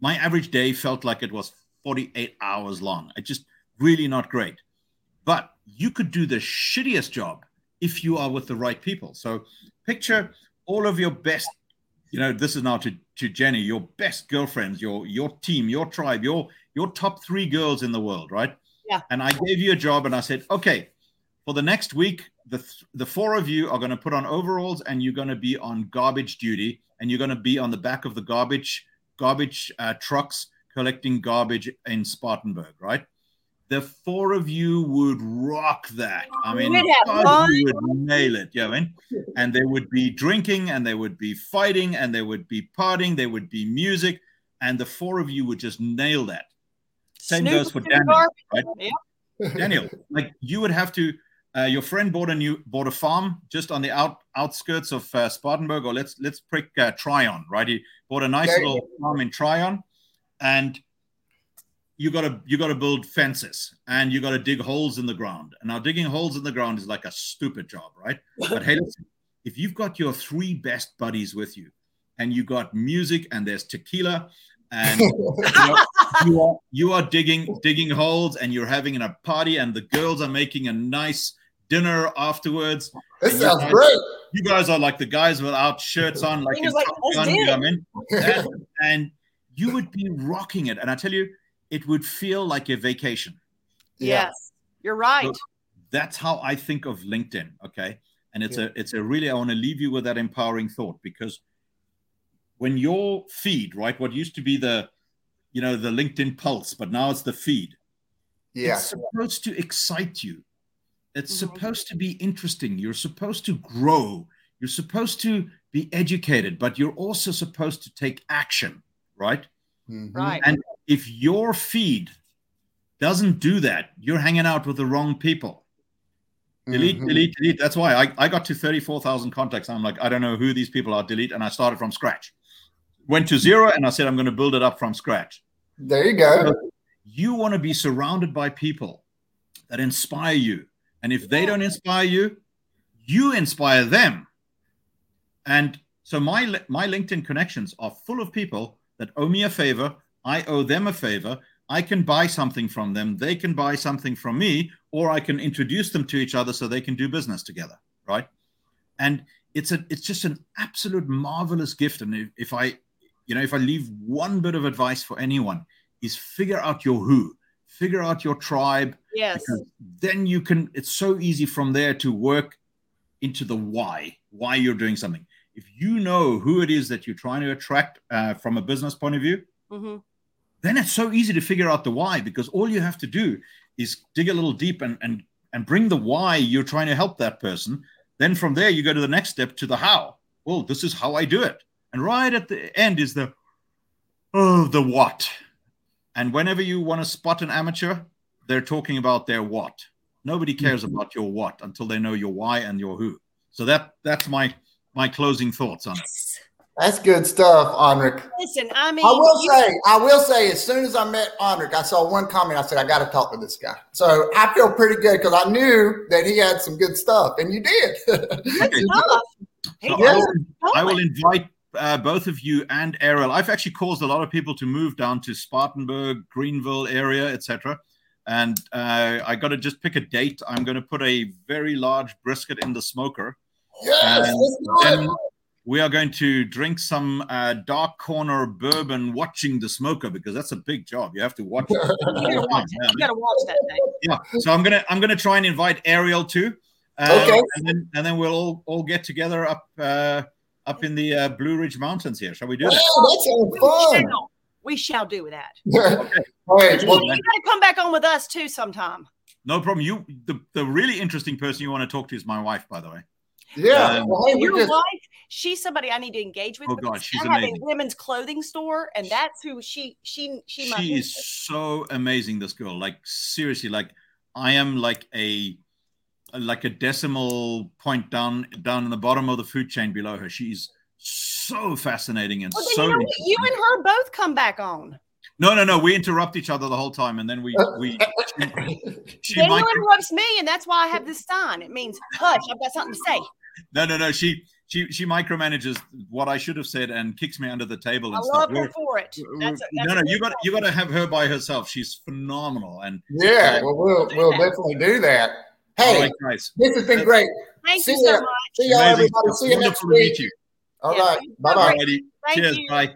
my average day felt like it was 48 hours long. It just really not great. But you could do the shittiest job if you are with the right people. So picture all of your best, you know, this is now to, to Jenny, your best girlfriends, your your team, your tribe, your your top three girls in the world, right? Yeah. And I gave you a job and I said, okay, for the next week, the th- the four of you are going to put on overalls and you're going to be on garbage duty and you're going to be on the back of the garbage garbage uh, trucks collecting garbage in Spartanburg, right? The four of you would rock that. I mean, We'd have God, you would nail it, you know, and, and they would be drinking and they would be fighting and they would be partying, there would be music, and the four of you would just nail that. Same Snoop goes for Daniel, right? Yep. Daniel, like you would have to. Uh, your friend bought a new bought a farm just on the out outskirts of uh, Spartanburg, or let's let's pick uh, Tryon, right? He bought a nice There little farm in Tryon, and you got to you got to build fences and you got to dig holes in the ground. And now digging holes in the ground is like a stupid job, right? But hey, listen, if you've got your three best buddies with you, and you got music and there's tequila, and you, know, you are you are digging digging holes and you're having a party and the girls are making a nice dinner afterwards. This sounds guys- great. You guys are like the guys without shirts on, like like, Gun, you know I mean? That- and you would be rocking it. And I tell you, it would feel like a vacation. Yeah. Yes, you're right. That's how I think of LinkedIn. Okay. And it's a it's a really I want to leave you with that empowering thought because when your feed, right, what used to be the you know the LinkedIn pulse, but now it's the feed. Yeah. It's supposed to excite you. It's Mhm. supposed to be interesting. You're supposed to grow. You're supposed to be educated, but you're also supposed to take action, right? Mhm. Right. And if your feed doesn't do that, you're hanging out with the wrong people. Delete, Mhm. delete, delete. That's why I, I got to 34,000 contacts. I'm like, I don't know who these people are. Delete. And I started from scratch. Went to zero and I said, I'm going to build it up from scratch. There you go. You want to be surrounded by people that inspire you. And if they don't inspire you, you inspire them. And so my my LinkedIn connections are full of people that owe me a favor. I owe them a favor. I can buy something from them. They can buy something from me, or I can introduce them to each other so they can do business together. Right. And it's a it's just an absolute marvelous gift. And if, if I, you know, if I leave one bit of advice for anyone, is figure out your who, figure out your tribe, Yes. then you can it's so easy from there to work into the why why you're doing something if you know who it is that you're trying to attract uh, from a business point of view hmm then it's so easy to figure out the why because all you have to do is dig a little deep and and and bring the why you're trying to help that person. Then from there you go to the next step to the how. Well this is how i do it. And right at the end is the oh the what. And whenever you want to spot an amateur they're talking about their what. Nobody cares mm-hmm. about your what until they know your why and your who. So that that's my my closing thoughts on it That's good stuff, Anric. Listen, I mean, I will you- say, I will say, as soon as I met Anric, I saw one comment. I said, I got to talk to this guy. So I feel pretty good because I knew that he had some good stuff, and you did. good stuff. He So I, will, I will invite uh, both of you and Ariel. I've actually caused a lot of people to move down to Spartanburg, Greenville area, etc. And uh, I got to just pick a date. I'm going to put a very large brisket in the smoker, yes, and let's do it. then we are going to drink some uh, dark corner bourbon watching the smoker because that's a big job. You have to watch. it. You gotta watch it. You gotta watch that thing. yeah. So I'm gonna I'm gonna try and invite Ariel too. Um, Okay. And then and then we'll all, all get together up uh, up in the uh, Blue Ridge Mountains here. Shall we do Yeah, that? that sounds We fun. shall. We shall do that. All right. well, You Well, gotta come back on with us too sometime. No problem. You the, the really interesting person you want to talk to is my wife, by the way. yeah. Um, Well, hey, we Your just, wife, she's somebody I need to engage with. Oh, because God, she's I have amazing. a women's clothing store, and that's who she she she, She, might is so amazing. This girl, like seriously, like I am like a like a decimal point down down in the bottom of the food chain below her. She's so fascinating and Well, so. you know? You and her both come back on. no, no, no. We interrupt each other the whole time, and then we uh, we. Uh, uh, she Daniel might, interrupts me, and that's why I have this sign. It means hush. I've got something to say. no, no, no. She she she micromanages what I should have said and kicks me under the table I and love stuff. her We're- for it. That's a, no, that's no, a you got you got to have her by herself. She's phenomenal. And yeah. Well, we'll we'll definitely do that. Hey, right, guys, this has been great. Thank See you so ya. much. See y'all, Amazing everybody. See you next Wonderful to meet week. you. All Yeah. right. Bye bye. Alrighty. Thank Cheers. you. Bye.